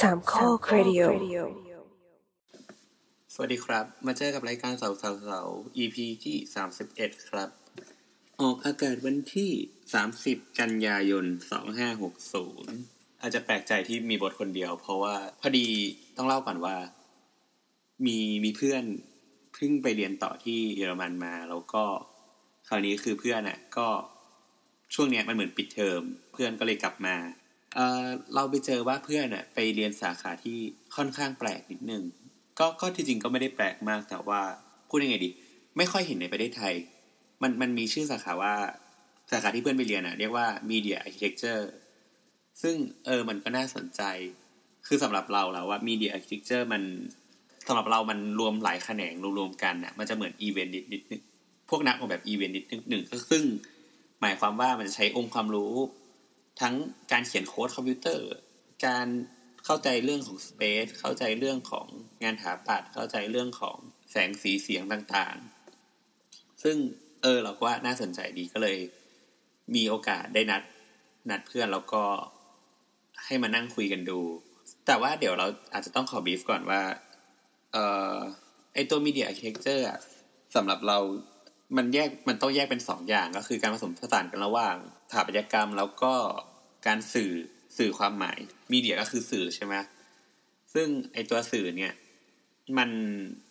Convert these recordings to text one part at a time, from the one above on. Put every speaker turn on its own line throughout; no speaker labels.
สามข้อครดิโอ
สวัสดีครับ มาเจอกับรายการเสาเสาเสา EP ที่สามสิบเอ็ดครับ ออกอากาศวันที่สามสิบกันยายนสองห้าหกศูนย์อาจจะแปลกใจที่มีบทคนเดียว เพราะว่าพอดีต้องเล่าก่อนว่า มีมีเพื่อนเพิ่งไปเรียนต่อที่เยอรมันมา แล้วก็คราวนี้คือเพื่อนอะ ก็ช่วงเนี้ยมันเหมือนปิดเทอม เพื่อนก็เลยกลับมา เออเราไปเจอว่าเพื่อนอะไปเรียนสาขาที่ค่อนข้างแปลกนิดนึงก็ก็ที่จริงก็ไม่ได้แปลกมากแต่ว่าพูดยังไงดี ไม่ค่อยเห็นในประเทศไทย มันมันมีชื่อสาขาว่าสาขาที่เพื่อนไปเรียนอะ เรียกว่า Media Architecture ซึ่งเออมันก็น่าสนใจ คือสำหรับเราแล้วว่า Media Architecture มันสำหรับเรามันรวมหลายแขนงรวมๆกันอะ มันจะเหมือนอีเวนต์นิดนิดนึงพวกนักออกแบบอีเวนต์นิดนึงหนึ่งก็ซึ่งหมายความว่ามันจะใช้องค์ความรู้ ทั้งการเขียนโค้ดคอมพิวเตอร์ การเข้าใจเรื่องของสเปซเข้าใจเรื่องของงานถาปัดเข้าใจเรื่องของแสงสีเสียงต่างๆ ซึ่งเออเราก็ว่าน่าสนใจดีก็เลย มีโอกาสได้นัด นัดเพื่อนแล้วก็ให้มานั่งคุยกันดู แต่ว่าเดี๋ยวเราอาจจะต้องขอบีฟก่อนว่า เออไอตัว Media Architecture สำหรับเรา มันแยกมันต้องแยกเป็นสองอย่างก็คือการผสมผสานกันระหว่างสถาปัตยกรรม แล้วก็การสื่อสื่อความหมายมีเดียก็คือสื่อใช่ไหมซึ่งไอตัวสื่อเนี่ย มัน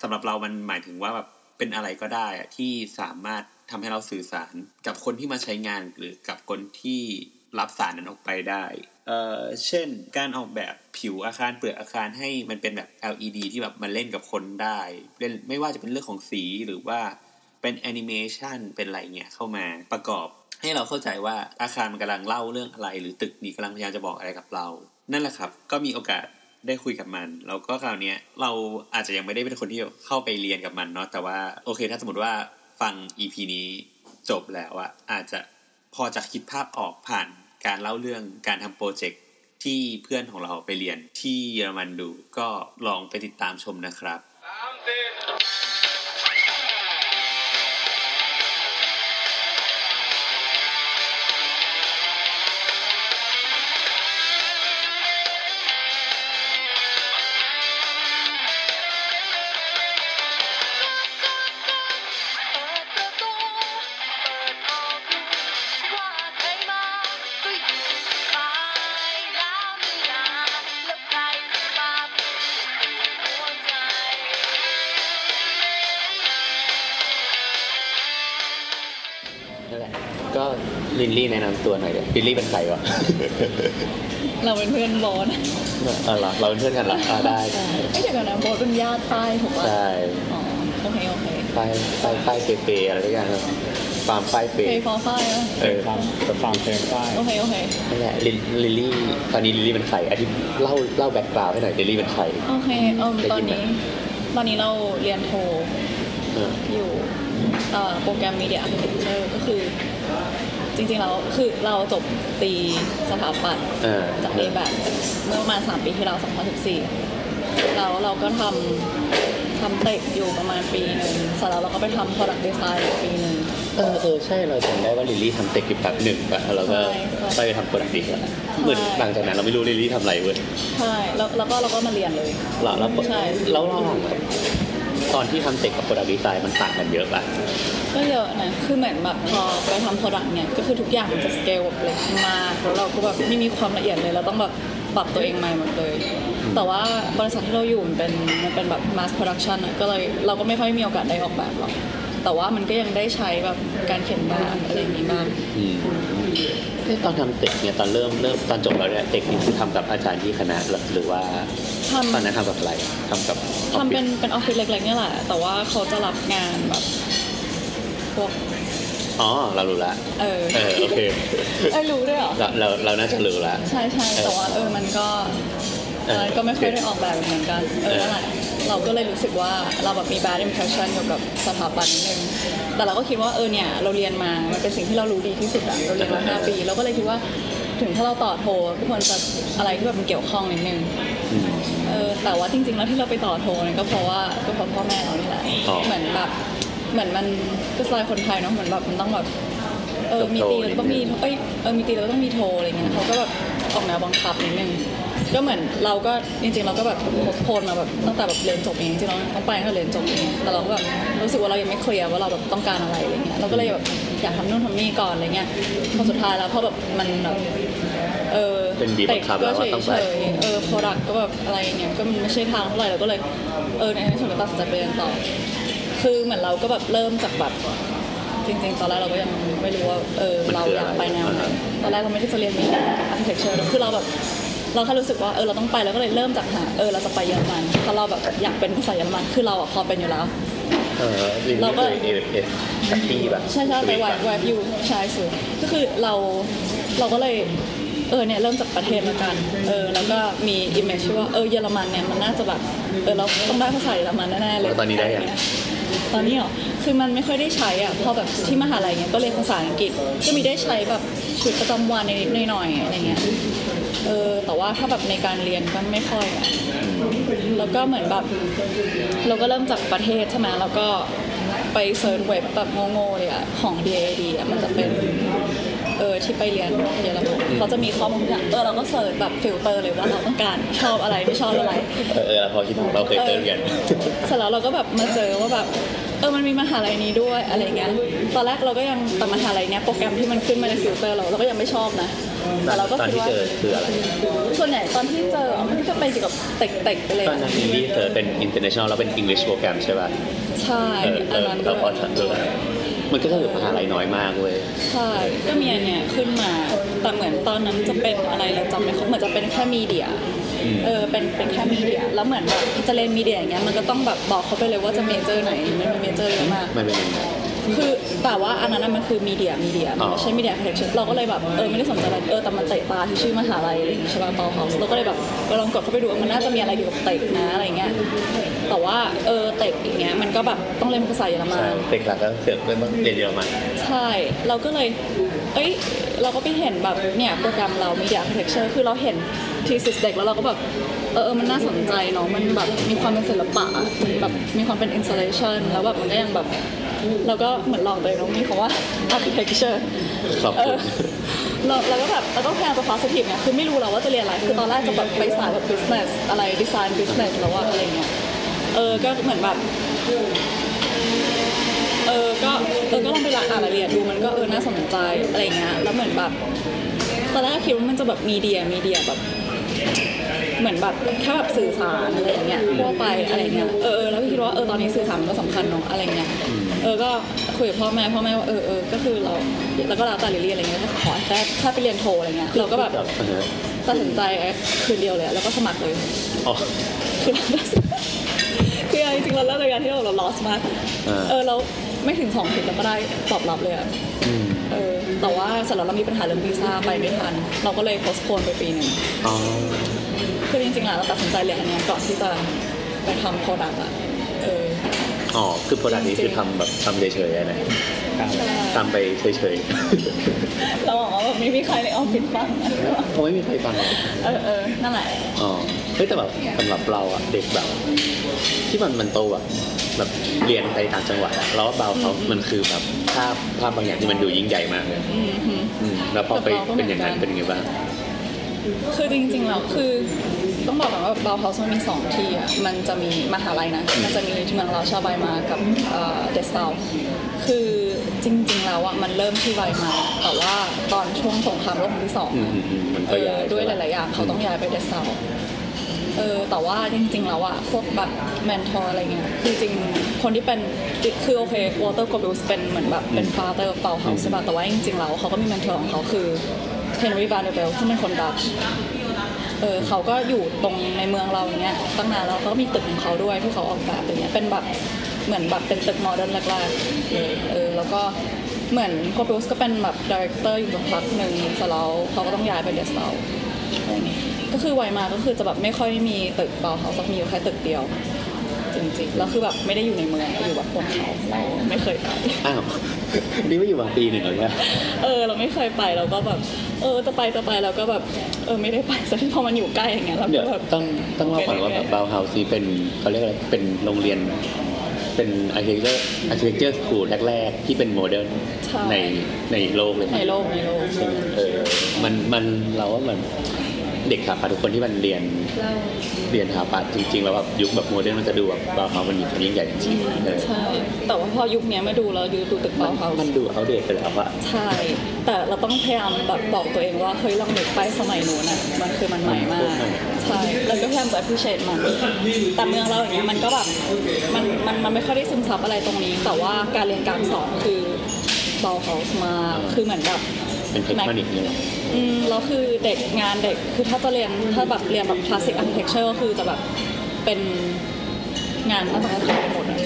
สำหรับเรามันหมายถึงว่าแบบเป็นอะไรก็ได้อะที่สามารถทำให้เราสื่อสารกับคนที่มาใช้งานหรือกับคนที่รับสารนั้นออกไปได้เอ่อเช่น การออกแบบผิวอาคารเปลือกอาคารให้มันเป็นแบบ LED ที่แบบมันเล่นกับคนได้เล่นไม่ว่าจะเป็นเรื่องของสีหรือว่า เป็นแอนิเมชันเป็นอะไรเงี้ยเข้ามาประกอบ ให้เราเข้าใจว่าอาคารมันกำลังเล่าเรื่องอะไร หรือตึกนี้กำลังพยายามจะบอกอะไรกับเรา นั่นแหละครับ ก็มีโอกาสได้คุยกับมัน แล้วก็คราวนี้เราอาจจะยังไม่ได้เป็นคนที่เข้าไปเรียนกับมันเนาะแต่ว่าโอเค ถ้าสมมติว่าฟัง EP นี้จบแล้วอะอาจจะพอจะคิดภาพออกผ่านการเล่าเรื่องการทำโปรเจกต์ที่เพื่อนของเราไปเรียนที่เยอรมันดูก็ลองไปติดตามชมนะครับำตัวหน่อยเดี๋ยวลินลี่เป็นใครวะ
เราเป็นเพื่อนโบน
เออเหรอเราเป็นเพื่อนกันเหรออ่าได้
ไม่เดี๋ยวก่อนนะโบนเป็นญาติป้ายถูกป่ะ
ใช่
อ๋อโอเคโอเค
ป้ายป้ายป้ายเฟเฟอะไรทุกอย่างครับฟาร์มป้ายเฟ
เพย์ฟอร์ไฟล์อะ
เออ
กับฟังเพลงใต้
โอเคโอเค
นั่นแหละลินลิลลี่ตอนนี้ลิลลี่เป็นใครอธิเล่าเล่าแบ็กกราวด์ให้หน่อยลิลลี่เป็นใคร
โอเคเออ
ได้
ตอ
ยิ
น
นไหม
นี้ ตอนนี้เราเรียนโท
เออ
อยู่เอ่อโปรแกรม Media Architecture ก็คือ จริงๆแล้วคือเราจบตรีสถาปัตย์
เออ
จาก A แบบเมื่อประมาณ3ปีที่แล้ว2014แล้วเราก็ทำทำ tect อยู่ประมาณปีหนึ่งเสร็จแล้วเราก็ไปทำ Product Design อีกปีหนึ่ง
เออเออใช่เราจำได้ว่าลิลลี่ทำ tect อยู่แบบหนึ่งแบบแล้วเราก็
ใช่ใช่
ไปทำ product design แล้วเหมือนหลังจากนั้นเราไม่รู้ลิลลี่ทำอะไรเว้ย
ใช่แล้วแล้วก็เราก็มาเรียนเลย
แล้วแล้ว
ใช่
แล้วระหว่างแบบ ตอนที่ทำ tect กับ product design มันต่างกันเยอะป่ะ
ก็เยอะนะ คือเหมือนแบบพอไปทำ product เนี่ย ก็คือทุกอย่างมันจะสเกลแบบเล็กมาก แล้วเราก็แบบไม่มีความละเอียดเลย เราต้องแบบปรับตัวเองใหม่หมดเลย แต่ว่าบริษัทที่เราอยู่มันเป็นมันเป็นแบบ mass production ก็เลยเราก็ไม่ค่อยมีโอกาสได้ออกแบบหรอก แต่ว่ามันก็ยังได้ใช้แบบการเขียนแบบอะไรอย่างนี้บ้าง
อืมเอ๊ะตอนทำ tect เนี่ยตอนเริ่มเริ่มตอนจบแล้วเนี่ย tect นี่คือทำกับอาจารย์ที่คณะหรือหรือว่า
ทำ
ตอนนั้นทำกับอะไรทำกับ
ทำเป็นเป็นออฟฟิศเล็กๆเนี่ยแหละ แต่ว่าเขาจะรับงานแบบพวก
อ๋อเรารู้ละ
เออ
เออโอเค
เอ้ยรู้ด้วยเหรอ
เราเราเราน่าจะรู้ละ
ใช่ใช่แต่ว่าเออมันก็
เออ
เออก็ไม่ค่อยได้ออกแบบเหมือนกันเออนั่นแหละเราก็เลยรู้สึกว่าเราแบบมี bad impression เกี่ยวกับสถาบันนิดนึง แต่เราก็คิดว่าเออเนี่ยเราเรียนมา มันเป็นสิ่งที่เรารู้ดีที่สุดอะเราเรียนมาห้าปี เราก็เลยคิดว่าถึงถ้าเราต่อโทก็ควรจะอะไรที่แบบมันเกี่ยวข้องนิดนึง
อืม
เออแต่ว่าจริง ๆ แล้วที่เราไปต่อโทเนี่ยก็เพราะว่าก็เพราะพ่อแม่เรานี่แหละ
อ๋อ
เหมือนแบบเหมือนมันก็สไตล์คนไทยเนาะเหมือนแบบมันต้องแบบ เออ
กับ
มี
โทร
ตีแล้วก็ต้องมี
นิดนึง
เอ้ยเออมีตีแล้วก็ต้องมีโทรอะไรเงี้ยเขาก็แบบออกแนวบังคับนิดนึงก็เหมือนเราก็จริงๆ เราก็แบบโพสต์มาแบบตั้งแต่แบบเรียนจบเองจริงๆเราต้องไปตั้งแต่เรียนจบเองแต่เราก็แบบรู้สึกว่าเรายังไม่เคลียร์ว่าเราแบบต้องการอะไรอะไรเงี้ยเราก็เลยแบบอยากทำนู่นทำนี่ก่อนอะไรเงี้ยพอสุดท้ายแล้วพอแบบมันแบบเออ
เป็นบีบบังคับ
ก็
แล้ว
เฉ
ว่ายต้อง
เฉ
ไป
ยๆเออ product ก็แบบอะไรเงี้ยก็มันไม่ใช่ทางเท่าไหร่เราก็เลยเออในที่สุดก็ตัดสินใจไปเรียนต่อคือเหมือนเราก็แบบเริ่มจากแบบ จริงๆ ตอนแรกเราก็ยังไม่รู้ว่าเออ
มัน
เรา
คือ
อยาก
อะไร
ไปแนวไหน
อ่าฮะ
ตอนแรกเราไม่ได้จะเรียน Media Architecture คือเราแบบเราแค่รู้สึกว่าเออเราต้องไปเราก็เลยเริ่มจากหาเออเราจะไปเยอรมันเพราะเราแบบอยากเป็นภาษาเยอรมันคือเราอะพอเป็นอยู่แล้ว
เออวิน
เรา
นี่
ก็
เคยเอฟเอสกับพี่แบบ
ใช่ใช่ไป
ส
วา
ต
ย
ปะ
วายยูใช่สุดก็คือเราเราก็เลยเออเนี่ยเริ่มจากประเทศแล้วกันเออแล้วก็มีอิมเมจที่ว่าเออเยอรมันเนี่ยมันน่าจะแบบเออเราต้องได้ภาษาเยอรมันแน่ๆเลย
แล้วตอนนี้ได้ยัง
ตอนนี้เหรอคือมันไม่ค่อยได้ใช้อะพอแบบที่มหาลัยเนี้ยก็เรียนภาษาอังกฤษก็มีได้ใช้แบบชุดประจำวันนิดหน่อยอะไรเงี้ยเออแต่ว่าถ้าแบบในการเรียนก็ไม่ค่อยอะแล้วก็เหมือนแบบ เราก็เริ่มจากประเทศใช่ไหมแล้วก็ไป search เว็บแบบโง่ๆเลยอะของ DAAD อะมันจะเป็น เออที่ไปเรียนเยอรมันเขาจะมีข้อมูลทุกอย่างเออเราก็ search แบบฟิลเตอร์เลยว่าเราต้องการชอบอะไรไม่ชอบอะไร
เออเออเราพอคิดถึงเราเคยเติมกัน
เสร็จแล้วเราก็แบบมาเจอว่าแบบเออมันมีมหาลัยนี้ด้วยอะไรเงี้ยตอนแรกเราก็ยังแต่มหาลัยเนี้ยโปรแกรมที่มันขึ้นมาในฟิลเตอร์เราเราก็ยังไม่ชอบนะแต่เราก็
ตอน
คิด
ที่
ว่า
เจอคืออะไร
ส่วนใหญ่ตอนที่เจอมันก็จะเป็นเกี่ยวกับเต็กๆไปเลย
ตอนนั้นอินดี้เธอเป็น international แล้วเป็น English โปรแกรมใช่ป่ะ
ใช่
เออเอ
อัน
อ
นั้น
เราพอ
ด้วย
เออมันก็คือมหาลัยน้อยมากเว้ย
ใช่ก็มีอันเนี้ยขึ้นมา แต่เหมือนตอนนั้นจะเป็นอะไรเราจำไม่ค่อยเหมือนจะเป็นแค่มีเดีย
อืม
เออ เป็น เป็นแค่มีเดีย แล้วเหมือนแบบจะเรียนมีเดียอย่างเงี้ย มันก็ต้องแบบบอกเขาไปเลยว่าจะเมเจอร์ไหน มันมีเมเจอร์เยอะมาก
มันเป็นยังไง
คือแต่ว่าอันนั้นนะมันคือมีเดียมีเดีย
อ๋อ
ไม่ใช่มีเดียคอนเทนเราก็เลยแบบเออไม่ได้สนใจอะไรเออแต่มันเตะตาที่ชื่อมหาลัยอะไรอย่างงี้ใช่ป่ะเปาเฮาส์เราก็เลยแบบไปลองกดเข้าไปดูว่ามันน่าจะมีอะไรเกี่ยวกับเตะนะอะไรเงี้ยแต่ว่าเออเตะอย่างเงี้ยมันก็แบบต้องเรียนภาษาเยอรมั
ใช่
น
เด็กหลักก็เสือกเรียนเรียนเยอรมัน
ใช่เราก็เลยเอ้ยเราก็ไปเห็นแบบเนี่ยโปรแกรมเรา Media Architecture คือเราเห็นทีสิสเด็กแล้วเราก็แบบเออเออมันน่าสนใจเนาะมันแบบมีความเป็นศิลปะอะมันแบบมีความเป็น installation แล้วแบบมันก็ยังแบบ เราก็เหมือนลองตัวเองเนาะมีคำว่า architecture
ขอบ
เอ
คุณ
อเราเราก็แบบเราก็พยายามจะ positive ไงคือไม่รู้เราว่าจะเรียนอะไรคือตอนแรกจะแบบไปสายแบบ business อะไร design business แล้วว่าอะไรเงี้ยเออก็เหมือนแบบเออก็เออก็ลองไปอ่านรายละเอียดดูมันก็เออน่าสนใจอะไรเงี้ยแล้วเหมือนแบบตอนแรกคิดว่ามันจะแบบมีเดียมีเดียแบบเหมือนแบบแค่แบบสื่อสารอะไรอย่างเงี้ยทั่วไปอะไรเงี้ยเออเออแล้วก็คิดว่าเออตอนนี้สื่อสารมันก็สำคัญเนาะอะไรเงี้ยเออก็คุยกับพ่อแม่พ่อแม่ว่าเออเออก็คือเราแล้วก็แล้วแต่ลิลลี่อะไรเงี้ยก็ขอแค่แค่ไปเรียนโทอะไรเงี้ยเราก็แบบ
เออ
ตัดสินใจคืนเดียวเลยอะแล้วก็สมัครเลย
อ๋อ
คือเราได้คือจริงๆเราเลิกรายการที่เราเรา lost มาก
เออ
เออเราไม่ถึงสองถึงเราก็ได้ตอบรับเลยอะ
อืม
เออแต่ว่าเสร็จแล้วเรามีปัญหาเรื่องวีซ่าไปไม่ทัน เราก็เลย postpone ไปปีหนึ่ง
อ๋อ
คือจริงๆแล้วเราตัดสินใจเรียนอันเนี้ยก่อนที่จะไปทำ product อะเออ
อ๋อคือ product นี้คือทำแบบทำเฉยๆอะไร
ใช่
ทำไปเฉย
เราหวังว่าแบบไม่มีใครในออฟฟิศฟังนะ
ๆเขาไม่มีใครฟังหรอก
เออเออนั่นแหละ
อ๋อเฮ้ยแต่แบบสำหรับเราอะเด็กแบบ ที่มันมันโตแบบแบบเรียนไปต่างจังหวัดอะแล้วเบาเฮาส์มันคือแบบภาพภาพบางอย่างที่มันดูยิ่งใหญ่มากเลย
อืมฮึ
อืมแล้วพอไป
กับเราก็เหมื
เป็
น
อย่างนั้น
กัน
เป็นยังไงบ้าง
คือจริงๆแล้วคือ ต้องบอกก่อนว่าเบาเฮาส์มันมีสองที่อะมันจะมีมหาลัยนะ มันจะมีที่เมืองเราชาไวมาร์กับเดสเซาคือจริง ๆ แล้วอะมันเริ่มที่ไวมาร์ แต่ว่าตอนช่วงสงครามโลกครั้งที่สอง
อืม
อะ
อืมอืมมันก็
เออ
ย้าย
ด้วยหลายๆอย่างเขาต้องย้ายไปเดสเซาเออแต่ว่าจริง ๆ แล้วอะพวกแบบ mentor อะไรเงี้ยคือจริงๆคนที่เป็นคือโอเค Walter Gropius เป็นเหมือนแบบเป็น father เบาเฮาส์ใช่ป่ะแต่ว่าจริงๆแล้วเขาก็มี mentor ของเขาคือ Henry van de Velde ที่เป็นคนดัตช์ เออเขาก็อยู่ตรงในเมืองเราอย่างเงี้ยตั้งนานแล้วเขาก็มีตึกของเขาด้วยที่เขาออกแบบอย่างเงี้ยเป็นแบบเหมือนแบบเป็นตึกโมเดิร์นแรกๆเลยเออแล้วก็เหมือน Gropius ก็เป็นแบบ director อยู่สักพักหนึ่งเสร็จแล้วเขาก็ต้องย้ายไปเดสเซาอะไรเงี้ยก็คือไวมาร์ก็คือจะแบบไม่ค่อยมีตึกเบาเฮาส์สักมีอยู่แค่ตึกเดียว จริงๆแล้วคือแบบไม่ได้อยู่ในเมืองอยู่แบบบนเขาเราไม่เคยไป
อ้าวนี่ไม่อยู่มาปีหนึ่งแล้วเนี่ย
เออ เราไม่เคยไปเราก็แบบ เออจะไปจะไปเราก็แบบเออไม่ได้ไปสักทีพอมันอยู่ใกล้อย่างเงี้ยเรา
เดี๋ย
ก็
ว
แบบ
ต้องต้องเล่าก่อนว่าแบบบาวเฮาซีเป็นเขาเรียกอะไรเป็นโรงเรียน เป็น architecture architecture school แรกๆที่เป็นโมเดิร์น
ใช่
ในในโลกเลย
ในโลกในโลก
ใช่ไหมเออมันมันเราว่ามัน เด็กสถาปัตย์ทุกคนที่มันเรียนเรียนสถาปัตย์จริงๆแล้วแบบยุคแบบโมเดิร์นมันจะดูแบบเบาเฮาส์มันมีความยิ่งใหญ่จริงๆเออ
ใช่แต่ว่าพอยุคเนี้ยมาดูแล้วดูดูตึกเบาเฮาส์
มันดูเขาเด็กไปแล้วอะ
ใช่ แต่เราต้องพยายามแบบบอกตัวเองว่าเฮ้ยลองนึกไปสมัยนู้นอะมันคือมันใหม่มากใช่แล้วก็พยายามจะ appreciate มันแต่เมืองเราอย่างเงี้ยมันก็แบบมันมันมันไม่ค่อยได้ซึมซับอะไรตรงนี้ แต่ว่าการเรียนการสอนคือเบาเฮาส์มากคือเหมือนแบบ
เป็นเทคนิคเนี่ยหรอ
อืมแล้วคือ tect งาน tect คือถ้าจะเรียนถ้าแบบเรียนแบบ classic architecture ก็คือจะแบบเป็นงานมาตรฐานหมดอะ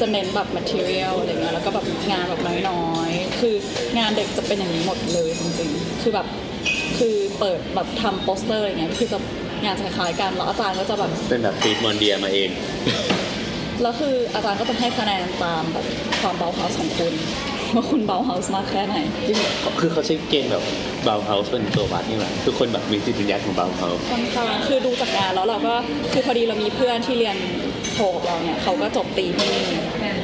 จะเน้นแบบ material อะไรเงี้ยแล้วก็แบบงานแบบน้อยๆ คืองาน tect จะเป็นอย่างนี้หมดเลยจริงๆ คือแบบคือเปิดแบบทำโปสเตอร์อะไรเงี้ยคือจะงานจะคล้ายๆกันแล้วอาจารย์ก็จะแบบ
เป็นแบบ Piet Mondrian มาเอง
แล้วคืออาจารย์ก็จะให้คะแนนตามแบบความเบาเฮาส์ของคุณ ว่าคุณเบาเฮาส์มากแค่ไหน
คือเขาใช้เกณฑ์แบบเบาเฮาส์เป็นตัววัดนี่หว่าทุกคนแบบมีจิตวิญญาณของเบาเฮาส์
ค่อนข้างคือดูจากงานแล้วเราก็คือพอดีเรามีเพื่อนที่เรียนโทกับเราเนี่ยเขาก็จบตรีที่นี่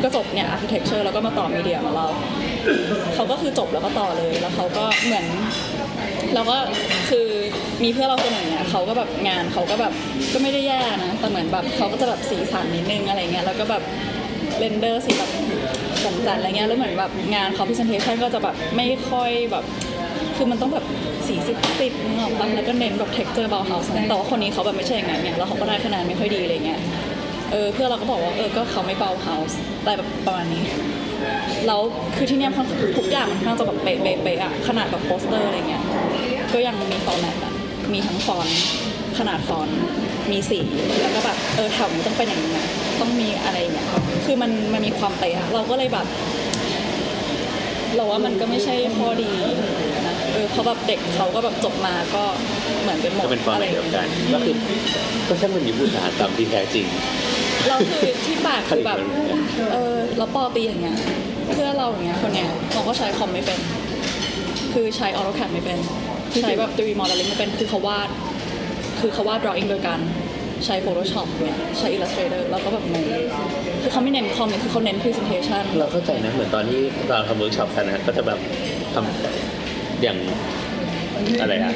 ก็จบเนี่ย architecture แล้วก็มาต่อ Media มาเราเขาก็คือจบแล้วก็ต่อเลยแล้วเขาก็เหมือนเราก็คือมีเพื่อนเราคนหนึ่งเนี่ยเขาก็แบบงานเขาก็แบบก็ไม่ได้แย่นะแต่เหมือนแบบเขาก็จะแบบสีสันนิดนึงอะไรเงี้ยแล้วก็แบบrender สีแบบ จางๆอะไรเงี้ยแล้วเหมือนแบบงานเขาพิเศษชันก็จะแบบไม่ค่อยแบบคือมันต้องแบบสีซีดซีดนึกออกปะแล้วก็เน้นแบบ texture เบาเฮาส์แต่ว่าคนนี้เขาแบบไม่ใช่อย่างนั้นเนี่ยแล้วเขาก็ได้คะแนนไม่ค่อยดีอะไรเงี้ยเออเพื่อนเราก็บอกว่าเออก็เขาไม่ Bauhaus อะไรแบบประมาณนี้แล้วคือที่เนี่ยค่อนข้างทุกอย่างมันค่อนข้างจะแบบเป๊ะเป๊ะเป๊ะอะขนาดแบบโปสเตอร์อะไรเงี้ยก็ยังมี format อะมีทั้งฟอนต์ขนาดฟอนต์มีสีแล้วก็แบบเออแถวนี้ต้องเป็นอย่างนี้นะต้องมีอะไรอย่างเงี้ย คือมันมันมีความเป๊ะอะเราก็เลยแบบ เราว่ามันก็ไม่ใช่ข้อดีนะเออเพราะแบบเด็กเขาก็แบบจบมาก็เหมือนเป็นหมด
ก็เป็นฟอร์ม
อะไร
เดียวกัน ก็คือก็ช่างมันมีพื้นฐานตามที่แท้จริง
เราคือที่ปากคือแบบ
ผลิตมัน
เออแล้วปอตีอย่างเงี้ยเพื่อนเราอย่างเงี้ยคนเนี้ยเขาก็ใช้คอมไม่เป็น คือใช้ AutoCAD ไม่เป็น ใช้แบบ 3D modeling ไม่เป็นคือเขาวาด คือเขาวาด drawing โดยการใช้ Photoshop เนี่ยใช้ Illustrator แล้วก็แบบงง คือเขาไม่เน้นคอมเลยคือเขาเน้น presentation
เราเข้าใจนะเหมือนตอนที่เราทำเวิร์กช็อปกันนะก็จะแบบทำอย่างอะไรอะ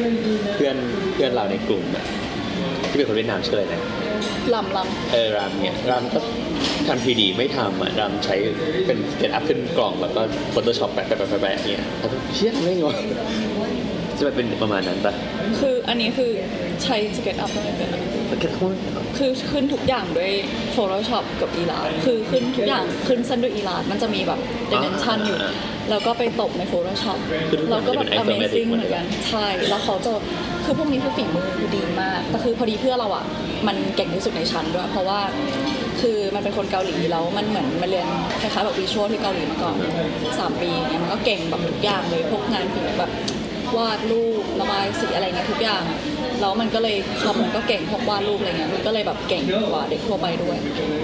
เพื่อนเพื่อนเราในกลุ่มอะที่เป็นคนเวียดนามเชื่ออะไรนะ
ลำลำ
เออรามเนี่ยรามก็ทำ 3D ไม่ทำอะรามใช้เป็น SketchUp ขึ้นกล่องแล้วก็ Photoshop แปะแปะแปะแปะแปะเนี่ยแล้วก็เชี่ยไม่งง จะแบบเป็นประมาณนั้นปะ
คืออันนี้คือใช้ SketchUp ไม่เป็น
แล้วก็ทั้ง
คือขึ้นทุกอย่างด้วย Photoshop กับ e l a s t คือขึ้นทุกอย่างขึ้นเส้นด้วย e l a s t มันจะมีแบบ dimension อยู่ แล้วก็ไปตบใน Photoshop แล้วก็แบบ amazing เหมือนกันใช่แล้วเขาจะคือพวกนี้คือฝีมือคือดีมากแต่คือพอดีเพื่อนเราอะมันเก่งที่สุดในชั้นด้วยเพราะว่า คือมันเป็นคนเกาหลีแล้วมันเหมือนมาเรียนคล้ายๆแบบวิชวลที่เกาหลีมาก่อนสามปีเนี่ยมันก็เก่งแบบทุกอย่างเลยพวกงานฝีมือแบบวาดรูประบายสีอะไรเงี้ยทุกอย่างแล้วมันก็เลยคอมมันก็เก่งพวกวาดรูปอะไรเงี้ยมันก็เลยแบบเก่งกว่าเด็กทั่วไปด้วย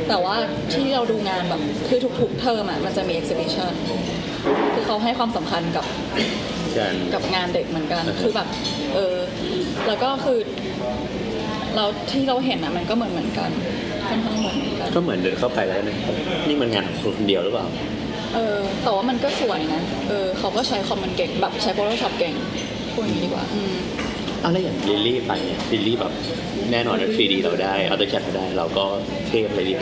แต่ว่าที่เราดูงานแบบคือทุกๆเทอมอะมันจะมี exhibition คือเขาให้ความสำคัญกับกับงานเด็กเหมือนกัน คือแบบเออแล้วก็คือเราที่เราเห็นอะมันก็เหมือนเหมือนกัน ค่อนข้างเหมือนเหมือนกัน
ก็เหมือนเดินเข้าไปแล้วนะนี่มันงานของคนเดียวหรือเปล่า
เออแต่ว่ามันก็สวยนะ เออเขาก็ใช้คอมมันเก่งแบบใช้ Photoshop เก่งพูดอย่างนี้ดีกว่า อืม
เอาแล้วอย่างลิลลี่ไปเนี่ยลิลลี่แบบแน่นอนว่า 3D เราได้ AutoCAD เราได้เราก็เทพเลยดิ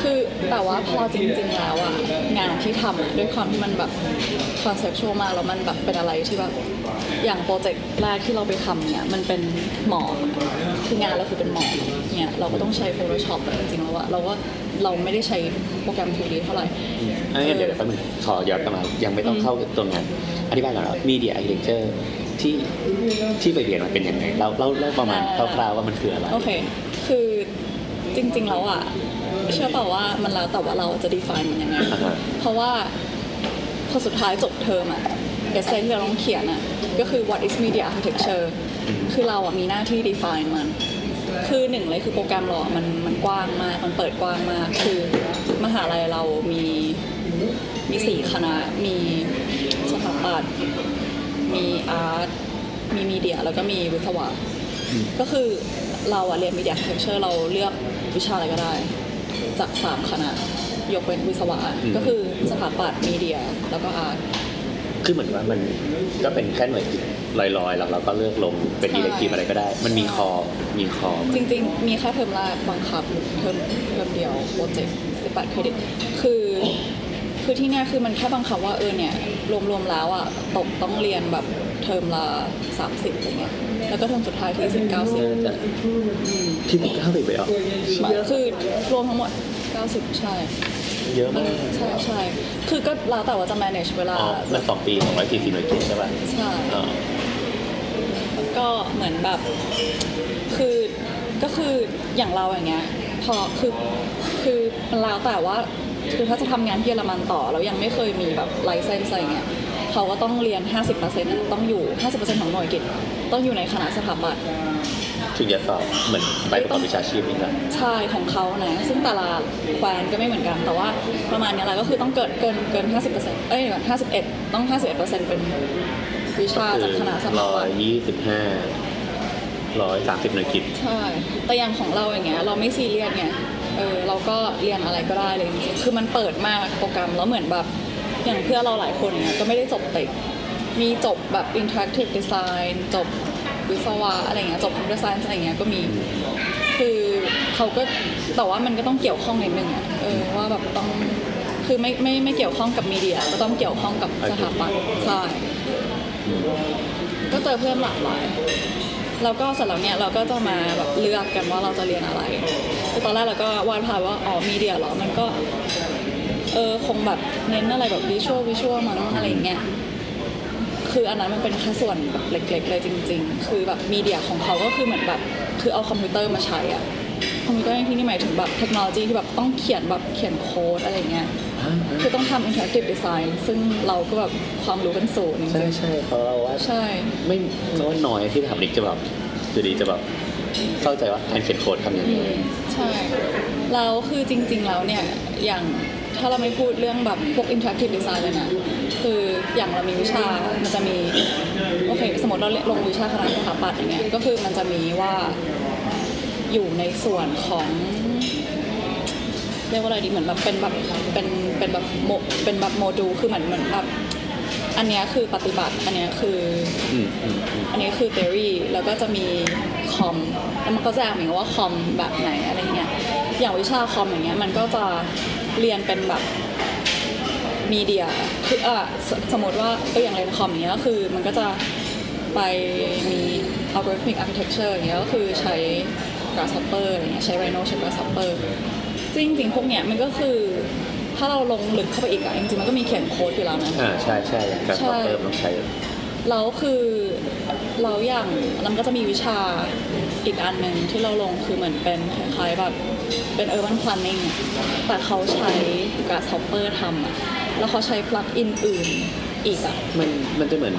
คือแต่ว่าพอจริงๆแล้วอะงานที่ทำอะด้วยความที่มันแบบ conceptual มากแล้วมันแบบเป็นอะไรที่แบบอย่างโปรเจกต์แรกที่เราไปทำเนี่ยมันเป็นหมอก คืองานเราคือเป็นหมอกเนี่ยเราก็ต้องใช้ Photoshop อะจริงๆแล้วอะเราว่าเราไม่ได้ใช้โปรแกรม 3D เท่าไหร่
อันนี้เดี๋ยวแป๊บนึงขอย้อนกลับมายังไม่ต้องเข้าตัวงานอธิบายก่อนว่า media architecture ที่ที่ไปเรียนมันเป็นยังไงเล่าเล่าเล่าประมาณคร่าวๆว่ามันคืออะไร
โอเค คือจริงๆแล้วอะเชื่อเปล่าว่ามันแล้วแต่ว่าเราจะ define มันยังไง
อ่าฮะ
เพราะว่าพอสุดท้ายจบเทอมอะเอเซนที่เราต้องเขียนอะก็คือ what is media architecture คือเราอะมีหน้าที่ define มัน คือหนึ่งเลยคือโปรแกรมเราอะมันมันกว้างมาก มันเปิดกว้างมาก คือมหาลัยเรามีมีสี่คณะ มีสถาปัตย์ มีอาร์ต มีมีเดีย แล้วก็มีวิศวะ ก็คือเราอะเรียนมีเดีย architecture เราเลือกวิชาอะไรก็ได้ จากสามคณะ ยกเว้นวิศวะ
อืม
ก็คือสถาปัตย์ media แล้วก็ art
คือเหมือนว่ามันก็เป็นแค่หน่วยกิตลอยๆ แล้วเราก็เลือกลงเป็น
ใช่
elective อะไรก็ได้ มันมีคอมีคอ
จริงๆ มีแค่เทอมแรกบังคับเทอมเทอมเดียวโปรเจกต์18เครดิตคือคือที่เนี่ยคือมันแค่บังคับว่าเออเนี่ยรวมๆแล้วอะตกต้องเรียนแบบเทอมละ30อะไรเงี้ยแล้วก็เทอมสุดท้ายที่10 90
ที่เก้าสิบไปเหรอ
คือรวมทั้งหมด90ใช่
เยอะมาก
ใช่ใช่คือก็แล้วแต่ว่าจะ manage เวลา
อ๋อมันสองปีสองร้อยสี่สิบหน่วยกิจใช่ป่ะ
ใช่
อ๋อ
ก็เหมือนแบบ คือก็คืออย่างเราอย่างเงี้ย พอคือคือมันแล้วแต่ว่าคือถ้าจะทำงานที่เยอรมันต่อแล้วยังไม่เคยมีแบบไลเซนส์อะไรเงี้ยเขาก็ต้องเรียน 50%อะต้องอยู่ 50%ของหน่วยกิจต้องอยู่ในคณะสถาปัตย์
ถึงจะสอบเหมือนใบประกอบวิชาชีพนี่นะ
ใช่ของเขานะซึ่งแต่ละแคว้นก็ไม่เหมือนกัน แต่ว่าประมาณเนี้ยแหละก็คือต้องเกิดเกินเกิน 50%เอ้ยเดี๋ยวก่อน51ต้อง51%เป็นวิชาจากคณะสถา
ร้อ
ปั
ย
ตย์
ยี่สิบห้าร้อยสามสิบหน่วยกิจ
ใช่ แต่อย่างของเราอย่างเงี้ยเราไม่ซีเรียสไงเออเราก็เรียนอะไรก็ได้เลยจริงๆคือมันเปิดมากโปรแกรมแล้วเหมือนแบบอย่างเพื่อนเราหลายคนเนี่ยก็ไม่ได้จบเต็กมีจบแบบ interactive design จบ วิศวะอะไรเงี้ยจบ computer science อะไรเงี้ยก็มี คือเขาก็แต่ว่ามันก็ต้องเกี่ยวข้องนิดนึงอะเออว่าแบบต้องคือไม่ไม่ไม่เกี่ยวข้องกับมีเดียก็ต้องเกี่ยวข้องกับสถาปัตย์ใช่ก็เจอเพื่อนหลากหลายแล้วก็เสร็จแล้วเนี่ยเราก็จะมาแบบเลือกกันว่าเราจะเรียนอะไรคือตอนแรกเราก็วาดภาพว่าอ๋อมีเดียเหรอมันก็เออคงแบบเน้นอะไรแบบ visual visual มั้งอะไรอย่างเงี้ย คืออันนั้นมันเป็นแค่ส่วนแบบเล็กๆเลยจริง ๆ คือแบบ media ของเขาก็คือเหมือนแบบคือเอาคอมพิวเตอร์มาใช้อะคอมพิวเตอร์ในที่นี่หมายถึงแบบเทคโนโลยีที่แบบต้องเขียนแบบเขียนโค้ดอะไรเงี้ยคือต้องทำ interactive design ซึ่งเราก็แบบความรู้เป็นศูนย์จริง
ใช่ใช่เพราะเราว่า
ๆใช่
ไม่น้อยน้อยที่ทำนิกจะแบบอยู่ดีจะแบบเข้าใจว่าการเขียนโค้ดทำยังไง
ใช่แล้วคือจริง ๆ แล้วเนี่ยอย่างถ้าเราไม่พูดเรื่องแบบพวก interactive design เลยนะ คืออย่างเรามีวิชา มันจะมีโอเคสมมติเราลงวิชาคณะสถาปัตย์อย่างเงี้ยก็คือมันจะมีว่าอยู่ในส่วนของเรียกว่าอะไรดีเหมือนแบบเป็นแบบเป็นเป็นแบบโมเป็นแบบโมดูลคือเหมือนเหมือนแบบอันนี้คือปฏิบัติ อันนี้คือ
อั
นนี้คือ theory แล้วก็จะมีคอมแล้วมันก็จะเหมือนกับว่าคอมแบบไหนอะไรเงี้ยอย่างวิชาคอมอย่างเงี้ยมันก็จะเรียนเป็นแบบ มีเดียคืออะสสมมติว่าตัวอย่างเรียนคอมอย่างเงี้ยก็คือมันก็จะไปมี algorithmic architecture อย่างเงี้ยก็คือใช้ grasshopper อะไรเงี้ยใช้ rhino ใช้ grasshopper ซึ่งจริงๆพวกเนี้ยมันก็คือถ้าเราลงลึกเข้าไปอีกอะจริงๆมันก็มีเขียนโค้ดอยู่แล้วนะ
อ่าใช่ใช่การ
ใช่
เพิ่มต้องใช้
แล้วคือเราอย่างแล้วมันก็จะมีวิชาอีกอันหนึ่งที่เราลงคือเหมือนเป็นคล้ายๆแบบเป็น urban planning อะแต่เขาใช้ grasshopper ทำอะ แล้วเขาใช้ plug in อื่นอีกอะ
มันมันจะเหมือน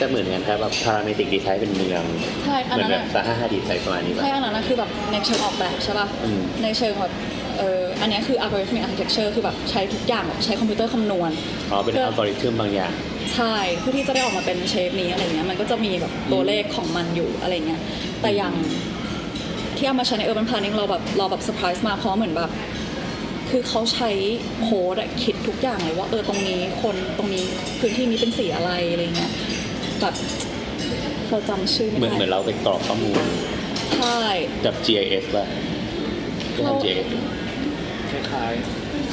จะเหมือนกันครับแบบ parametric design เป็นเมือง
ใช่อัน
เหมือน
นั้น
แบบ
อะ
Zaha Hadid ประมาณนี้ป่ะ
ใช่อันนั้นอะคือแบบในเชิงออกแบบใช่ป่ะ
อืม
ในเชิงแบบเอออันเนี้ยคือ algorithmic architecture คือแบบใช้ทุกอย่างแบบใช้คอมพิวเตอร์คำนวณ
อ๋อเป็น
เพื่อ
อัลกอริทึมบางอย่าง
ใช่เพื่อที่จะได้ออกมาเป็นเชฟนี้อะไรเงี้ยมันก็จะมีแบบตัวเลขของมันอยู่อะไรเงี้ยแต่อย่างที่เอามาใช้ใน urban planning เราแบบเราแบบเซอร์ไพรส์มากเพราะเหมือนแบบ คือเขาใช้โค้ดอะคิดทุกอย่างเลยว่าเออตรงนี้คนตรงนี้พื้นที่นี้เป็นสีอะไรอะไรเงี้ยแบบเราจำชื่อ
เหมื
ไม่
อนเหมือน
ได้
เราไปกรอกข้อมูล
ใช่
กับ GIS ป่ะก็
เรา
ทำ GIS
คล้าย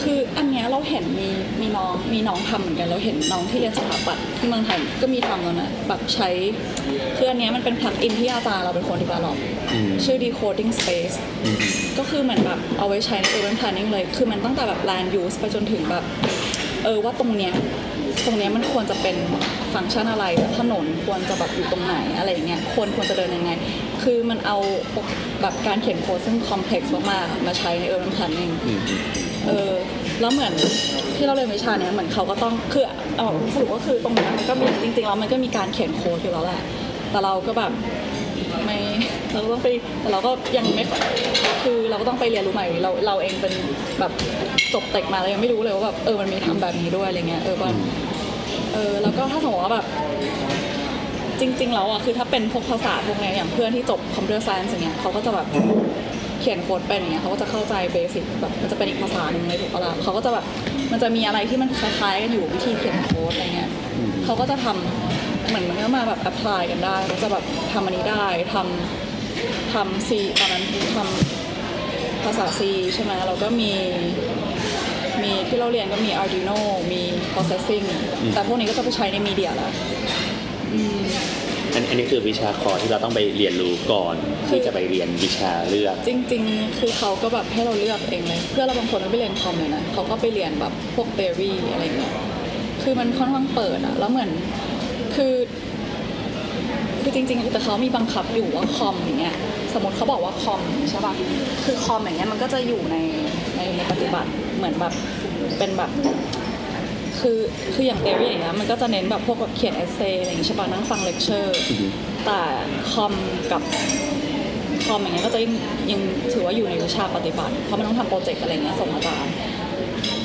คืออันเนี้ยเราเห็นมีมีน้องมีน้องทำเหมือนกันเราเห็นน้องที่เรียนสถาปัตย์ที่เมืองไทยก็มีทำแล้วนะแบบใช้คืออันเนี้ยมันเป็น plug in ที่อาจารย์เราเป็นคนดีกว่าหรอก
อืม
ชื่อ decoding space
อืม
ก็คือเหมือนแบบเอาไว้ใช้ใน urban planning เลย คือมันตั้งแต่แบบ land use ไปจนถึงแบบ เออว่าตรงเนี้ยตรงเนี้ยมันควรจะเป็นฟังก์ชันอะไรถนนควรจะแบบอยู่ตรงไหนอะไรอย่างเงี้ยคนควรจะเดินยังไง คือมันเอาแบบการเขียนโค้ดซึ่ง complex มากๆมาใช้ใน urban planning
อืมอืม
เออแล้วเหมือนที่เราเรียนวิชาเนี้ยเหมือนเขาก็ต้องคือเอาสรุปก็คือตรงนี้มันก็มีจริงๆแล้วมันก็มีการเขียนโค้ดอยู่แล้วแหละ แต่เราก็แบบไม่เราก็ต้องไปแต่เราก็ยังไม่คือเราก็ต้องไปเรียนรู้ใหม่เราเราเองเป็นแบบจบเต็กมาเรายังไม่รู้เลยว่าแบบเออมันมีทำแบบนี้ด้วยอะไรเงี้ยเออว่าเออแล้วก็ถ้าสมมติว่าแบบจริงๆแล้วอะคือถ้าเป็นพวกภาษาพวกเนี้ยอย่างเพื่อนที่จบ computer science อย่างเงี้ยเขาก็จะแบบ เขียนโค้ดเป็นอย่างเงี้ยเขาก็จะเข้าใจ basic แบบมันจะเป็นอีกภาษาหนึ่งเลยถูกปะล่ะเขาก็จะแบบมันจะมีอะไรที่มันคล้ายๆกันอยู่วิธีเขียนโค้ดอะไรเงี้ยเขาก็จะทำเหมือนมันก็มาแบบ apply กันได้เขาจะแบบทำอันนี้ได้ทำทำ C ตอนนั้นทำภาษา C ใช่ไหมเราก็มีมีที่เราเรียนก็มี Arduino มี processing แต่พวกนี้ก็จะไปใช้ในมีเดียแล้วอืม
อั นอันนี้คือวิชาคอร์ที่เราต้องไปเรียนรู้ก่อน
คือ
ที่จะไปเรียนวิชาเลือก
จริง ๆ คือเขาก็แบบให้เราเลือกเองเลย เพื่อนเราบางคนก็ไปเรียนคอมเลยนะเขาก็ไปเรียนแบบพวก theory อะไรเงี้ย คือมันค่อนข้างเปิดอะแล้วเหมือนคือคือจริงๆ แต่เขามีบังคับอยู่ว่าคอมอย่างเงี้ย สมมติเขาบอกว่าคอมใช่ป่ะ คือคอมอย่างเงี้ยมันก็จะอยู่ในในในปฏิบัติเหมือนแบบเป็นแบบ คือคืออย่าง theory อย่างเงี้ยมันก็จะเน้นแบบพวกแบบเขียน essay อะไรอย่างงี้ใช่ป่ะนั่งฟังเลคเชอร์
อือฮึ
แต่คอมกับคอมอย่างเงี้ยก็จะยังยังถือว่าอยู่ในวิชาปฏิบัติ เพราะมันต้องทำโปรเจกต์อะไรเงี้ยส่งอาจารย์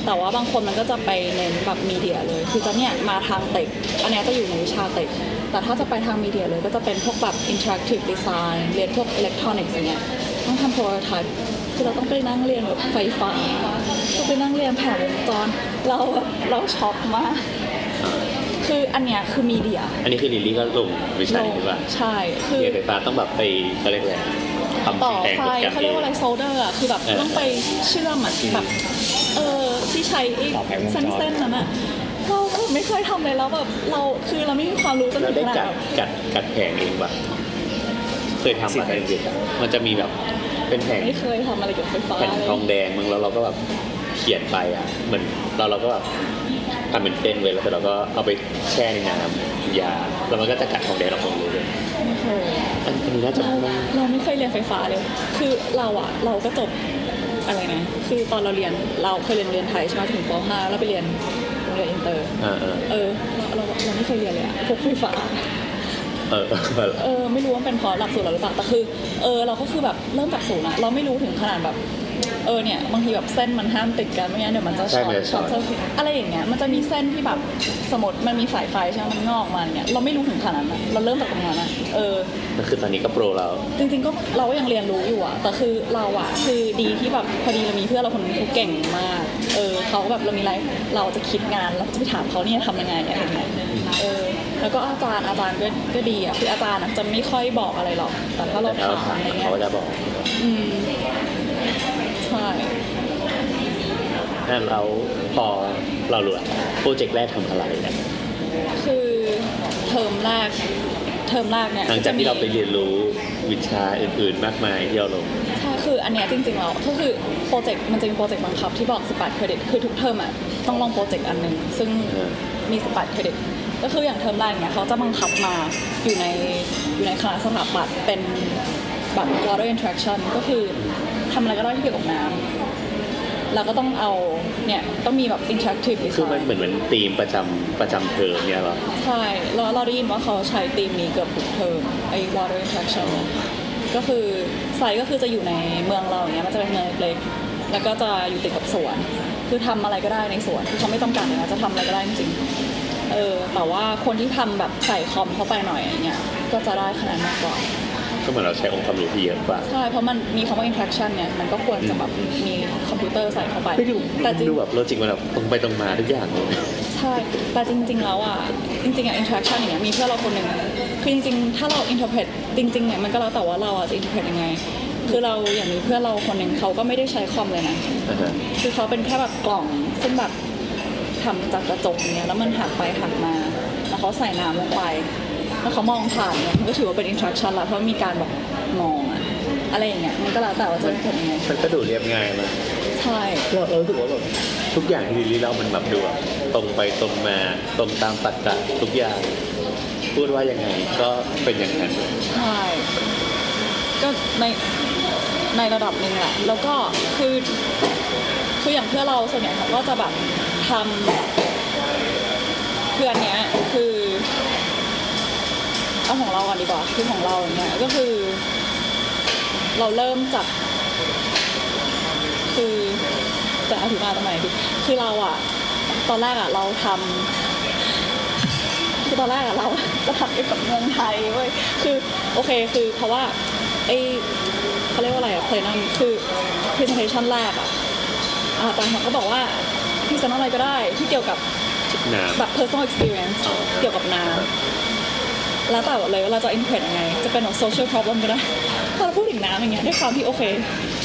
แต่ว่าบางคนมันก็จะไปเน้นแบบ media เลย คือจะเนี่ยมาทางเต็กอันเนี้ยจะอยู่ในวิชาเต็กแต่ถ้าจะไปทาง media เลยก็จะเป็นพวกแบบ interactive design เรียนพวก electronics อย่างเงี้ยต้องทำ prototype คือเราต้องไปนั่งเรียนแบบไฟฟ้าต้องไปนั่งเรียนแผงวงจรเราแบบเราช็อกมาก คืออันเนี้ยคือ media
อันนี้คือลิลลี่ก็ลงวิชานี้หรือเปล่า
ใช่คือ
เรียนไฟฟ้าต้องแบบไปเขาเรียกอะไรทำ
ต่อ
สีแดง
ไฟ
โปรแกรม
เขา
เอ
เรียก
ง
ว่าอะไร solder อะคือแบบ
เออ
ต้องไปเชื่อมอะแบบเออที่ใช้ไอ้
ต่อแผงวงจร
เส้นๆนั้นอะเราแบบไม่เคยทำเลยแล้วแบบเราคือเราไม่มีความรู้จน
เรา
ถึง
ได้
ขนาด
กัด
แบบ
กัดกัดแผงเองปะเคยทำอะไรเด็กๆอะมันจะมีแบบ เป็นแผง
ไม่เคยทำอะไรเกี่ยวกับไฟฟ้า
แผ่น
เลย
ทองแดงมึงแล้วเราก็แบบเขียนไปอะเหมือนเราเราก็แบบทำเป็นเส้นไว้แล้วแต่เราก็เอาไปแช่ในน้ำยาแล้วมันก็จะกัดทองแดงออกมาเลย
ไม่เคย
อันอันนี้น่าจะ
เรา
ไม่
เราไม่เคยเรียนไฟฟ้าเลย คือเราอะเราก็จบอะไรนะคือตอนเราเรียนเราเคยเรียนโรงเรียนไทยใช่ไหมถึงป .5 แล้วไปเรียนโรงเรียนอินเตอร์
อ่าเออ
เออเราเราเราไม่เคยเรียนเลยอะพวกไฟฟ้า
เออเออ
เออไม่รู้ว่าเป็นเพราะหลักสูตรเราหรือเปล่าแต่คือเออเราก็คือแบบเริ่มจากศูนย์อะเราไม่รู้ถึงขนาดแบบเออเนี่ยบางทีแบบเส้นมันห้ามติดกันไม่งั้นเดี๋ยวมันจะช็อต short circuit อะไรอย่างเงี้ยมันจะมีเส้นที่แบบสมมติมันมีสายไฟใช่ไหมมันงอกมาเนี่ยเราไม่รู้ถึงขนาดนั้นอะเราเริ่มจากตรงนั้นอะเออ
นั่นคือตอนนี้ก็โปรแล้ว
จริงๆก็เราก็ยังเรียนรู้อยู่อะแต่คือเราอะคือดีที่แบบพอดีเรามีเพื่อนเราคนนึงเขาเก่งมากเออเขาแบบเรามีอะไรเราจะคิดงานเราจะไปถามเขาเนี่ยทำยังไงอะไรอย่างเงี้ยเออ แล้วก็อาจารย์อาจารย์ก็ก็ดีอะคืออาจารย์อะจะไม่ค่อยบอกอะไรหรอก แต่ถ้าเรา
แต่ถ้าเรา
ถาม
ถาม
อะไรเงี้
เขา
ย
ก็จะบอก
อืมใช่
นั่นเราพอเรารู้แล้วโปรเจกต์แรกทำอะไรเนี่ย
คือเทอมแรกเทอมแรกเนี่ย
หลังจากที่
จะมี
เราไปเรียนรู้วิชาอื่นๆ มากมายที่เราลง
ใช่คืออันเนี้ยจริงๆแล้วก็คือโปรเจกต์มันจะมีโปรเจกต์บังคับที่บอก18เครดิตคือทุกเทอมอะต้องลงโปรเจกต์อันหนึ่งซึ่ง
เออ
มี18เครดิต ก็คืออย่างเทอมแรกเนี่ยเขาจะบังคับมาอยู่ในอยู่ในคณะสถาปัตย์เป็นแบบ water interaction ก็คือทำอะไรก็ได้ที่เกี่ยวกับน้ำแล้วก็ต้องเอาเนี่ยต้องมีแบบ interactive
คือมัน
design
เหมือนเหมือนธีมประจำประจำเทอมเนี่ยเหรอ
ใช่แล้วเราได้ยินว่าเขาใช้ธีมนี้เกือบทุกเทอมไอ้ water interaction ก็คือไซต์ก็คือจะอยู่ในเมืองเราอย่างเงี้ยมันจะเป็นเมืองเล็กๆแล้วก็จะอยู่ติดกับสวน คือทำอะไรก็ได้ในสวนคือเขาไม่จำกัดเลยนะจะทำอะไรก็ได้จริงๆ เออแต่ว่าคนที่ทำแบบใส่คอมเข้าไปหน่อยอย่างเงี้ยก็จะได้คะแนนมากกว่า
ก็เหมือนเราใช้องค์ความรู้ที่เยอะกว่า
ใช่ เพราะมันมีคำว่า interaction เนี่ย มันก็ควรจะแบบมีคอมพิวเตอร์ใส่เข้าไป
ไม่ดู
แต่จริง
ดูแบบโลจิกมันแบบตรงไปตรงมาทุกอย่างเลย
ใช่ แต่จริง ๆ แล้วอะ จริงๆอะ interaction อย่างเงี้ย มีเพื่อนเราคนหนึ่งคือจริงๆ ถ้าเรา interpret จริงๆ เนี่ย มันก็แล้วแต่ว่าเราอะจะ interpret ยังไง คือเราอย่างมีเพื่อนเราคนหนึ่งเขาก็ไม่ได้ใช้คอมเลยนะ
อ่าฮะ
คือเขาเป็นแค่แบบกล่องซึ่งแบบ ทำจากกระจกเนี่ยแล้วมันหักไปหักมา แล้วเขาใส่น้ำลงไป แล้วเขามองผ่านเนี่ยมันก็ถือว่าเป็น interaction ละเพราะมีการแบบมองอะอะไรอย่างเงี้ยมันก็แล้วแต่ว่าจะเป็นยังไง
มันก็ดูเรียบง่ายมาก
ใช่
เราเรารู้สึกว่าแบบทุกอย่างที่ลิลลี่เล่ามันแบบดูแบบตรงไปตรงมาตรงตามตรรกะทุกอย่างพูดว่ายังไงก็เป็นอย่างนั้น
ใช่ก็ในในระดับหนึ่งแหละแล้วก็คือคืออย่างเพื่อนเราส่วนใหญ่เขาก็จะแบบ ทำคืออันเนี้ยคือเอาของเราก่อนดีกว่าคือของเราอย่างเงี้ยก็คือ เราเริ่มจาก คือจะอธิบายตรงไหนดีคือเราอะตอนแรกอะเราทำคือตอนแรกอะเราจะทำเกี่ยวกับเมืองไทยเว้ย คือโอเคคือเพราะว่าไอเขาเรียกว่าอะไรอะเพลนัมคือ presentation แรกอะอาจารย์เขาก็บอกว่า present อะไรก็ได้ที่เกี่ยวกับ
น้ำ
แบบ personal experience
อ๋อ
เกี่ยวกับน้ำแล้วแต่เลยว่าเราจะ interpret ยังไง จะเป็นแบบ social problem ก็ได้พอเราพูดถึงน้ำอย่างเงี้ยด้วยความที่โอเค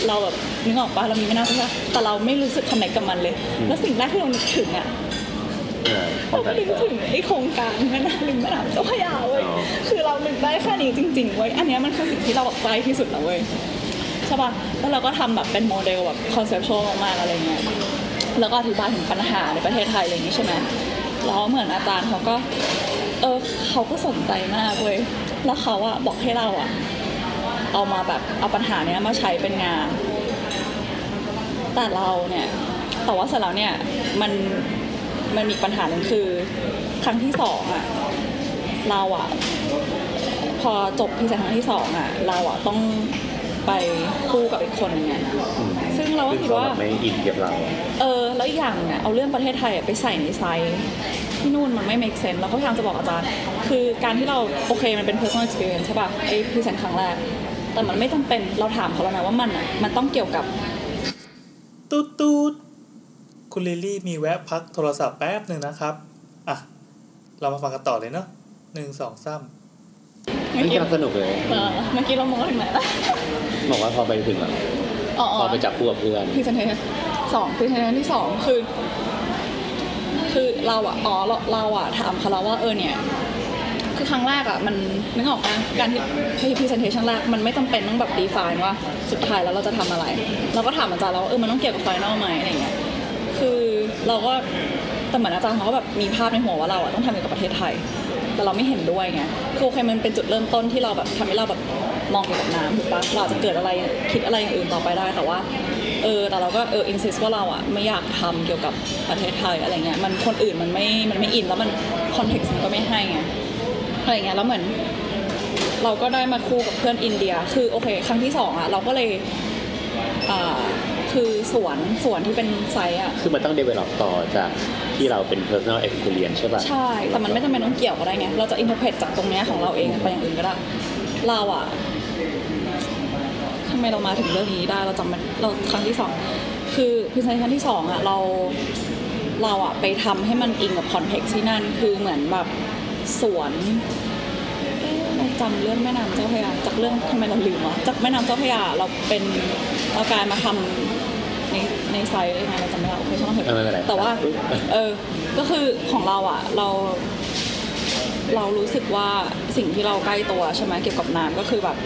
เราแบบนึกออกปะเรามีแม่น้ำใช่ปะแต่เราไม่รู้สึก connect กับมันเลย แล้วสิ่งแรกที่เรานึกถึงอะ
เออ
เราก็นึกถึงไอ้โครงการแม่น้ำริมแม่น้ำเจ้าพระยาเว้ย
อ๋อ
คือเรานึกได้แค่นี้จริงๆเว้ยอันเนี้ยมันคือสิ่งที่เราแบบใกล้ที่สุดแล้วเว้ยใช่ป่ะแล้วเราก็ทำแบบเป็นโมเดลแบบ conceptual มากๆอะไรเงี้ย แล้วก็อธิบายถึงปัญหาในประเทศไทยอะไรอย่างงี้ใช่ไหมแล้วเหมือนอาจารย์เขาก็เออเขาก็สนใจมากเว้ยแล้วเขาอะบอกให้เราอะเอามาแบบเอาปัญหาเนี้ยมาใช้เป็นงาน แต่เราเนี่ยแต่ว่าเสร็จแล้วเนี่ยมันมันมีปัญหาหนึ่งคือครั้งที่สองอะเราอะพอจบพิเศษครั้งที่สองอะเราอะต้องไปคู่กับอีกคนหนึงไง งเราก็
ซึ่ง
คิด
เขา
ว่า
แบบไม่อินกับเรา
เออ แล้วอีกอย่างเนี่ยเอาเรื่องประเทศไทยอะไปใส่ในไซส์ที่นู่นมันไม่ make sense เราก็พยายามจะบอกอาจารย์ คือการที่เราโอเคมันเป็น personal experience ใช่ป่ะไอ้ present ครั้งแรก แต่มันไม่จำเป็นเราถามเขาแล้วนะว่ามันอะมันต้องเกี่ยวกับ
ตูดตูดคุณลิลลี่มีแวะพักโทรศัพท์แป๊บหนึ่งนะครับ อะ เรามาฟังกันต่อเลยเนาะหนึ่งสองสาม
เมื่อ
นี่
กี้
กำลังสนุกเลย
เออเมื่อกี้เรามองถึงไหนละ
บอกว่าพอไปถึงแบ บ
อ๋อ
พอไปจับคู่กับเพื่อน
pre sentation สอง presentation ที่สองคือ คือเราอะอ๋อเราเราอะถามเขาแล้วว่าเออเนี่ย คือครั้งแรกอะมันนึกออกไหมการที่ที่ presentation แรกมันไม่จำเป็นต้องแบบ define ว่าสุดท้ายแล้วเราจะทำอะไร เราก็ถามอาจารย์แล้วว่าเออมันต้องเกี่ยวกับ final ไหมอะไรเงี้ยคือเราก็แต่เหมือนอาจารย์เขาก็แบบมีภาพในหัวว่าเราอะต้องทำเกี่ยวกับประเทศไทย แต่เราไม่เห็นด้วยไงคือโอเคมันเป็นจุดเริ่มต้นที่เราแบบทำให้เราแบบ มองเกี่ยวกับน้ำถูกปะเราอาจจะเกิดอะไรคิดอะไรอย่างอื่นต่อไปได้แต่ว่าเออแต่เราก็เอออินซิสว่าเราอะไม่อยากทำเกี่ยวกับประเทศไทยอะไรเงี้ยมันคนอื่นมันไม่มันไม่อินแล้วมันคอนเท็กซ์มันก็ไม่ให้ไงอะไรเงี้ยแล้วเหมือนเราก็ได้มาคู่กับเพื่อนอินเดีย คือโอเค ครั้งที่สองอะเราก็เลยอ่าคือสวนสวนที่เป็นไซต์อะ
คือมันต้อง develop ต่อจากที่เราเป็น personal experience ใช่ป่ะ
ใช่ แต่มันไม่จำเป็นต้องเกี่ยวก็ได้ไง เราจะ interpret จากตรงเนี้ยของเราเองไปอย่างอื่นก็ได้ เราอะทำ ไมเรามาถึงเรื่องนี้ได้เราจำมันเราครั้งที่สองคือ present ครั้งที่สองอะเราเราอะไปทำให้มันอิงกับ context ที่นั่น คือเหมือนแบบสวนเอ๊ะเราจำเรื่องแม่น้ำเจ้าพระยาจากเรื่องทำไมเราลืมวะจากแม่น้ำเจ้าพระยาเราเป็นเรากลายมาทำในใน site ได้ไงเราจำไม่ได้โอเคช่างมันเถ
เออไม่เป็นไร
อะแต่ว่าเออก็คือของเราอะเรา เรารู้สึกว่าสิ่งที่เราใกล้ตัวใช่ไหมเกี่ยวกับน้ำก็คือแบบ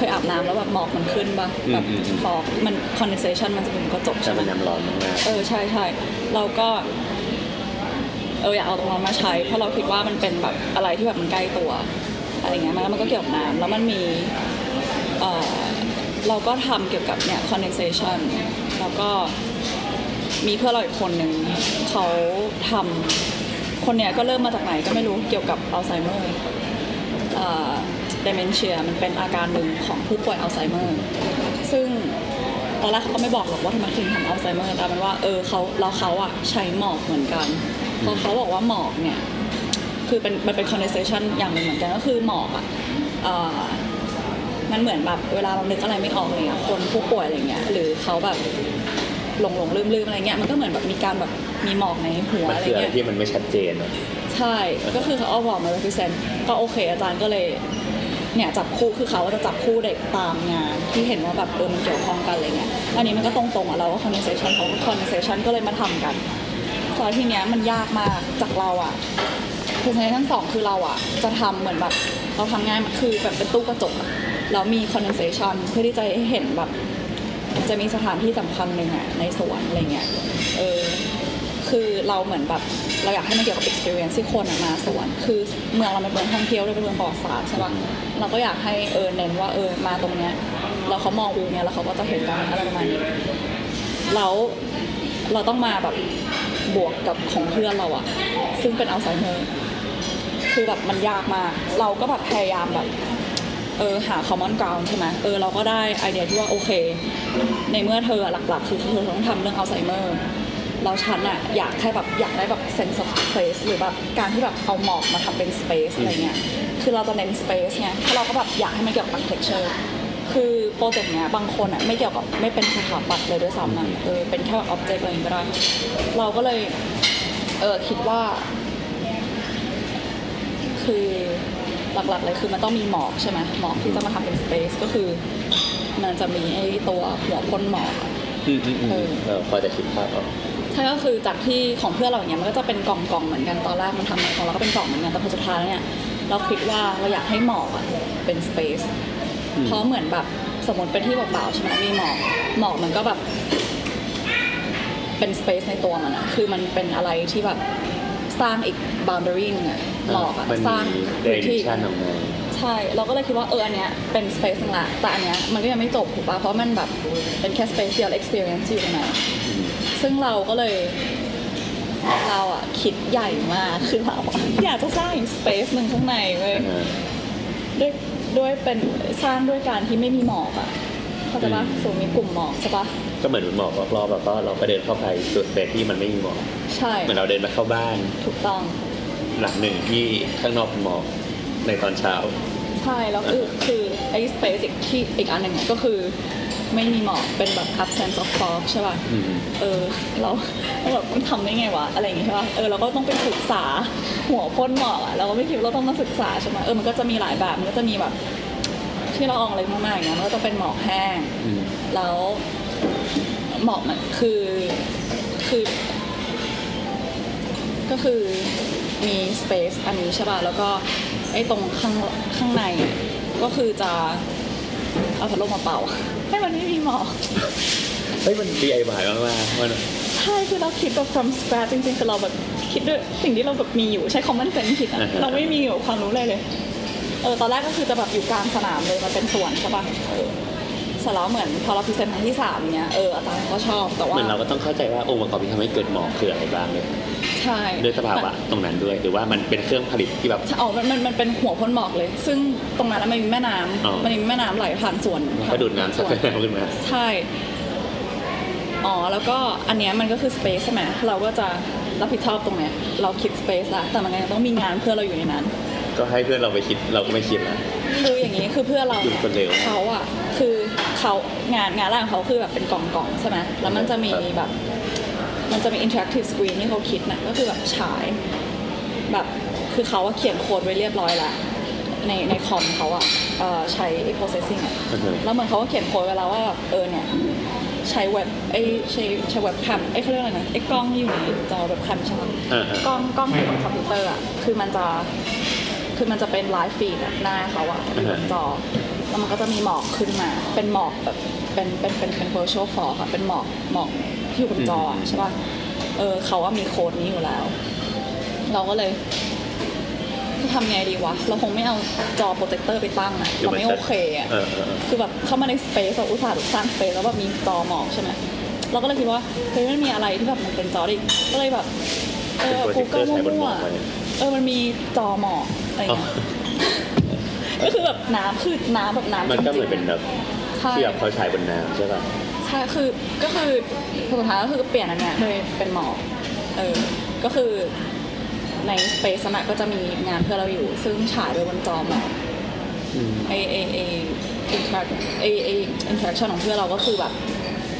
เคยอาบน้ำแล้วแบบหมอกมันขึ้นปะแบบ
อืมอืม
ฟอกมัน condensation มันจะเป็นกระจก
ใช่
ใช่ไหม
มันน้ำร้อนมาก
เออใช่ใช่เราก็เอออยากเอาตรงนั้นมาใช้ เพราะเราคิดว่ามันเป็นแบบอะไรที่แบบมันใกล้ตัวอะไรเงี้ยมันแล้วมันก็เกี่ยวกับน้ำแล้วมันมีเออเราก็ทำเกี่ยวกับเนี่ย condensation แล้วก็มีเพื่อนเราอีกคนหนึ่งเขาทำคนเนี้ยก็เริ่มมาจากไหนก็ไม่รู้เกี่ยวกับอัลไซเมอร์ เอ่อ dementia มันเป็นอาการหนึ่งของผู้ป่วยอัลไซเมอร์ ซึ่งตอนแรกเขาก็ไม่บอกหรอกว่าทำไมถึงทำอัลไซเมอร์แต่เป็นว่าเออเขาแล้วเขาอะใช้หมอกเหมือนกันเพราะเขาบอกว่าหมอกเนี่ยคือเป็นมันเป็น condensation อย่างหนึ่งเหมือนกันก็คือหมอกอะเอ่อมันเหมือนแบบเวลาเรานึกอะไรไม่ออกอะไรเงี้ยคนผู้ป่วยอะไรเงี้ยหรือเขาแบบหลงหลงลืมลืมอะไรเงี้ยมันก็เหมือนแบบมีการแบบมีหมอกในหัว
มัน
อะไร
คืออะไร
เงี้ย
ที่มันไม่ชัดเจนอะ
ใช่ก็คือเขาเอาบอกมา represent ก็โอเค อาจารย์ก็เลย เนี่ยจับคู่คือเขาจะจับคู่เด็กตามงาน ที่เห็นว่าแบบเออมันเกี่ยวข้องกันอะไรเงี้ยอันนี้มันก็ตรงๆอะเราก็ conversation เขาก็ conversation ก็เลยมาทำกันตอนทีเนี้ยมันยากมากจากเราอะ presentation สองคือเราอะจะทำเหมือนแบบเราทำง่ายมากคือแบบเป็นตู้กระจกอะแล้วมี condensation เพื่อที่จะให้เห็นแบบจะมีสถานที่สำคัญหนึ่งอะในสวนอะไรเงี้ยเออ คือเราเหมือนแบบเราอยากให้มันเกี่ยวกับ experience ที่คนมาสวน คือเมืองเราเป็นเมืองท่องเที่ยวด้วยเป็นเมืองประวัติศาสตร์ใช่ปะเราก็อยากให้เออเน้นว่าเออมาตรงเนี้ยแล้วเขามองวิวเนี้ยแล้วเขาก็จะเห็นกันอะไรประมาณนี้แล้วเราต้องมาแบบบวกกับของเพื่อนเราอะซึ่งเป็นอัลไซเมอร์คือแบบมันยากมากเราก็แบบพยายามแบบเออหา common ground ใช่ไหมเออเราก็ได้ไอเดียที่ว่าโอเค ในเมื่อเธอหลักๆ คือเธอต้องทำเรื่องอัลไซเมอร์ แล้วฉันอะอยากแค่แบบอยากได้แบบ sense of place หรือแบบการที่แบบเอาหมอกมาทำเป็น space อะไรเงี้ยคือเราจะเน้น space ไงถ้าเราก็แบบอยากให้มันเกี่ยวกับ architecture คือโปรเจกต์เนี้ยบางคนอะไม่เกี่ยวกับไม่เป็นสถาปัตย์เลยด้วยซ้ำอะเออเป็นแค่แบบ object อะไรอย่างงี้ก็ได้เราก็เลยเออคิดว่า คือหลักๆเลยคือมันต้องมีหมอกใช่ไหมหมอกที่จะมาทำเป็นสเปซก็คือ มันจะมีไอ้ตัวหัวพ่นหมอกอะ
อืมอืมอืม
เออ
เออพอจะคิดภาพออก
ใช่ก็คือจากที่ของเพื่อนเราอย่างเงี้ยมันก็จะเป็นกล่องกล่องๆเหมือนกันตอนแรกมันทำของเราก็เป็นกล่องเหมือนกันแต่พอสุดท้ายแล้วเนี่ยเราคิดว่าเราอยากให้หมอกอะเป็นสเปซเพราะเหมือนแบบสมมติเป็นที่เปล่าๆใช่ไหมมีหมอกหมอกมันก็แบบ เป็นสเปซในตัวมันอะคือมันเป็นอะไรที่แบบสร้างอีก boundary หนึงอะหมอกอะสร้างพื้นที่ใช่เราก็เลยคิดว่าเอออันเนี้ยเป็น space นึงละแต่อันเนี้ยมันก็ยังไม่จบถูกปะเพราะมันแบบเป็นแค่ space เดียว experience อยู่ตรงไหน
อืม
ซึ่งเราก็เลยเราอะคิดใหญ่มากคือเราอะอยากจะสร้างอีก space หนึ่งข้างในเว้ย
อ่า
ด้วยด้วยเป็นสร้างด้วยการที่ไม่มีหมอกอะเข้าใจปะ
อืม
สูงมีกลุ่มหมอกใช่ปะ
ก็เหมือนหมอกรอบๆแล้วก็เราก็เดินเข้าไปจุดสเปซที่มันไม่มีหมอก
ใช่
เหมือนเราเดินไปเข้าบ้าน
ถูกต้อง
หลังหนึ่งที่ข้างนอกเป็นหมอกในตอนเช้า
ใช่แล้วคือคือไอ้ space อีกที่อีกอันหนึ่งอะก็คือ ไม่มีหมอกเป็นแบบ absence of fog ใช่ปะ
อืม
เออ เราเราแบบมันทำได้ไงวะ อะไรอย่างงี้ใช่ป่ะ เออ เราก็ต้องไปศึกษาหัวพ่นหมอกอะเราก็ไม่คิดว่าเราต้องมาศึกษาใช่ไหมเออ มันก็จะมีหลายแบบ มันก็จะมีแบบ ที่เราอองอะไรมากๆอย่างเงี้ย มันก็จะเป็นหมอกแห้ง
อืม
แล้วหมอกมันคือ คือ ก็คือมี space อันนี้ใช่ป่ะ แล้วก็ไอ้ตรงข้างข้างในอะก็คือจะ เอาพัดลมมาเป่า ให้มันไม่มีหมอก
เฮ้ยมัน DIY มากๆมัน
ใช่คือเราคิดแบบ from scratch จริงๆคือเราแบบคิดด้วยสิ่งที่เราแบบมีอยู่ใช้ common sense คิดอะ
อ่าฮะ
เราไม่มีแบบความรู้เลยเลยเออตอนแรกก็คือจะแบบอยู่กลางสนามเลยมันเป็นสวนใช่ปะเออเสร็จแล้วเหมือนพอเรา present ครั้งที่สามเนี้ยเอออาจารย์ก็ชอบแต่ว่าเห
มือนเราก็ต้องเข้าใจว่าองค์ประกอบที่ทำให้เกิดหมอกคืออะไรบ้างเลย
ใช่
ด้วยสภาวะตรงนั้นด้วย หรือว่ามันเป็นเครื่องผลิตที่แบบ
อ๋อมันมันมันเป็นหัวพ่นหมอกเลย ซึ่งตรงนั้นมันมีแม่น้ำ
อ๋อ
มันมีแม่น้ำไหลผ่านสวน
ก็ดูดน้ำ
ส
สัก
วน
น้ำขึ้นมา
ใช่อ๋อแล้วก็อันเนี้ยมันก็คือ space ใช่ไหมเราก็จะรับผิดชอบตรงเนี้ยเราคิด space ละแต่มันยังต้องมีงานเพื่อเราอยู่ในนั้น
ก็ให้เพื่อนเราไปคิดเราก็ไม่คิดนะ
คืออย่างนี้คือเพื่อเรา
ดูคนเร็ว
เขาอะคือเขางานงานแรกของเขาคือแบบเป็นกล่องๆใช่ไหมแล้วมันจะมีแบบ มันจะมี interactive screen ที่เขาคิดนะก็คือแบบฉายแบบคือเขาอะเขียนโค้ดไว้เรียบร้อยแล้วในในคอมเขาอะเอ่อใช้ processing อะ
อือฮึ
แล้วเหมือนเขาก็เขียนโค้ดไว้แล้วว่าแบบเออเนี่ยใช้เว็บไอยใช้ใช้เว็บแคมไอยเขาเรียกอะไรนะไอกล้องที่อยู่ในจอเว็บแคมใช่ไหม
อ่าๆ
กล้องกล้องของคอมพิวเตอร์อะคือมันจะคือมันจะเป็น live feed หน้าเขาอะอยู่บนจอแล้วมันก็จะมีหมอกขึ้นมา เป็นหมอกแบบเป็นเป็นเป็นเป็น virtual fog อะเป็นหมอกหมอก ที่อยู่บนจออะ
อืม
ใช่ป่ะ เออเขาว่ามีโค้ดนี้อยู่แล้ว เราก็เลยจะทำไงดีวะ เราคงไม่เอาจอโปรเจคเตอร์ไปตั้งอะเราไม่โอเคอะ
เออเออเออ
คือแบบเข้ามาในสเปซเราอุตส่าห์สร้างสเปซแล้วแบบมีจอหมอกใช่ไหมเราก็เลยคิดว่าเฮ้ยมันมีอะไรที่แบบมันเป็นจอดิก็เลยแบบเออ
เป็นโปรเจคเตอ
Google
ร์ใช้บนหม
มั่
อ
ว
กไว้
ๆเออมันมีจอหมอกอะไร
อ๋อ
เงี้ยก็คือแบบน้ำคือน้ำแบบน้ำ
มันก็
จ
เห
ริ
มืองนเป็นแบบ
ๆใช่
ที่แบบเขาฉายบนน้ำใช่ป่ะ
ใช่คือก็คือสุดท้ายก็คือเปลี่ยนอันเนี้ยเลยเป็นหมอกเออก็คือใน space นั้นก็จะมีงานเพื่อนเราอยู่ ซึ่งฉายโดยบนจอหมอก
อืม
ไอไอไอ interac ไอไอ interaction ของเพื่อนเราก็คือแบบ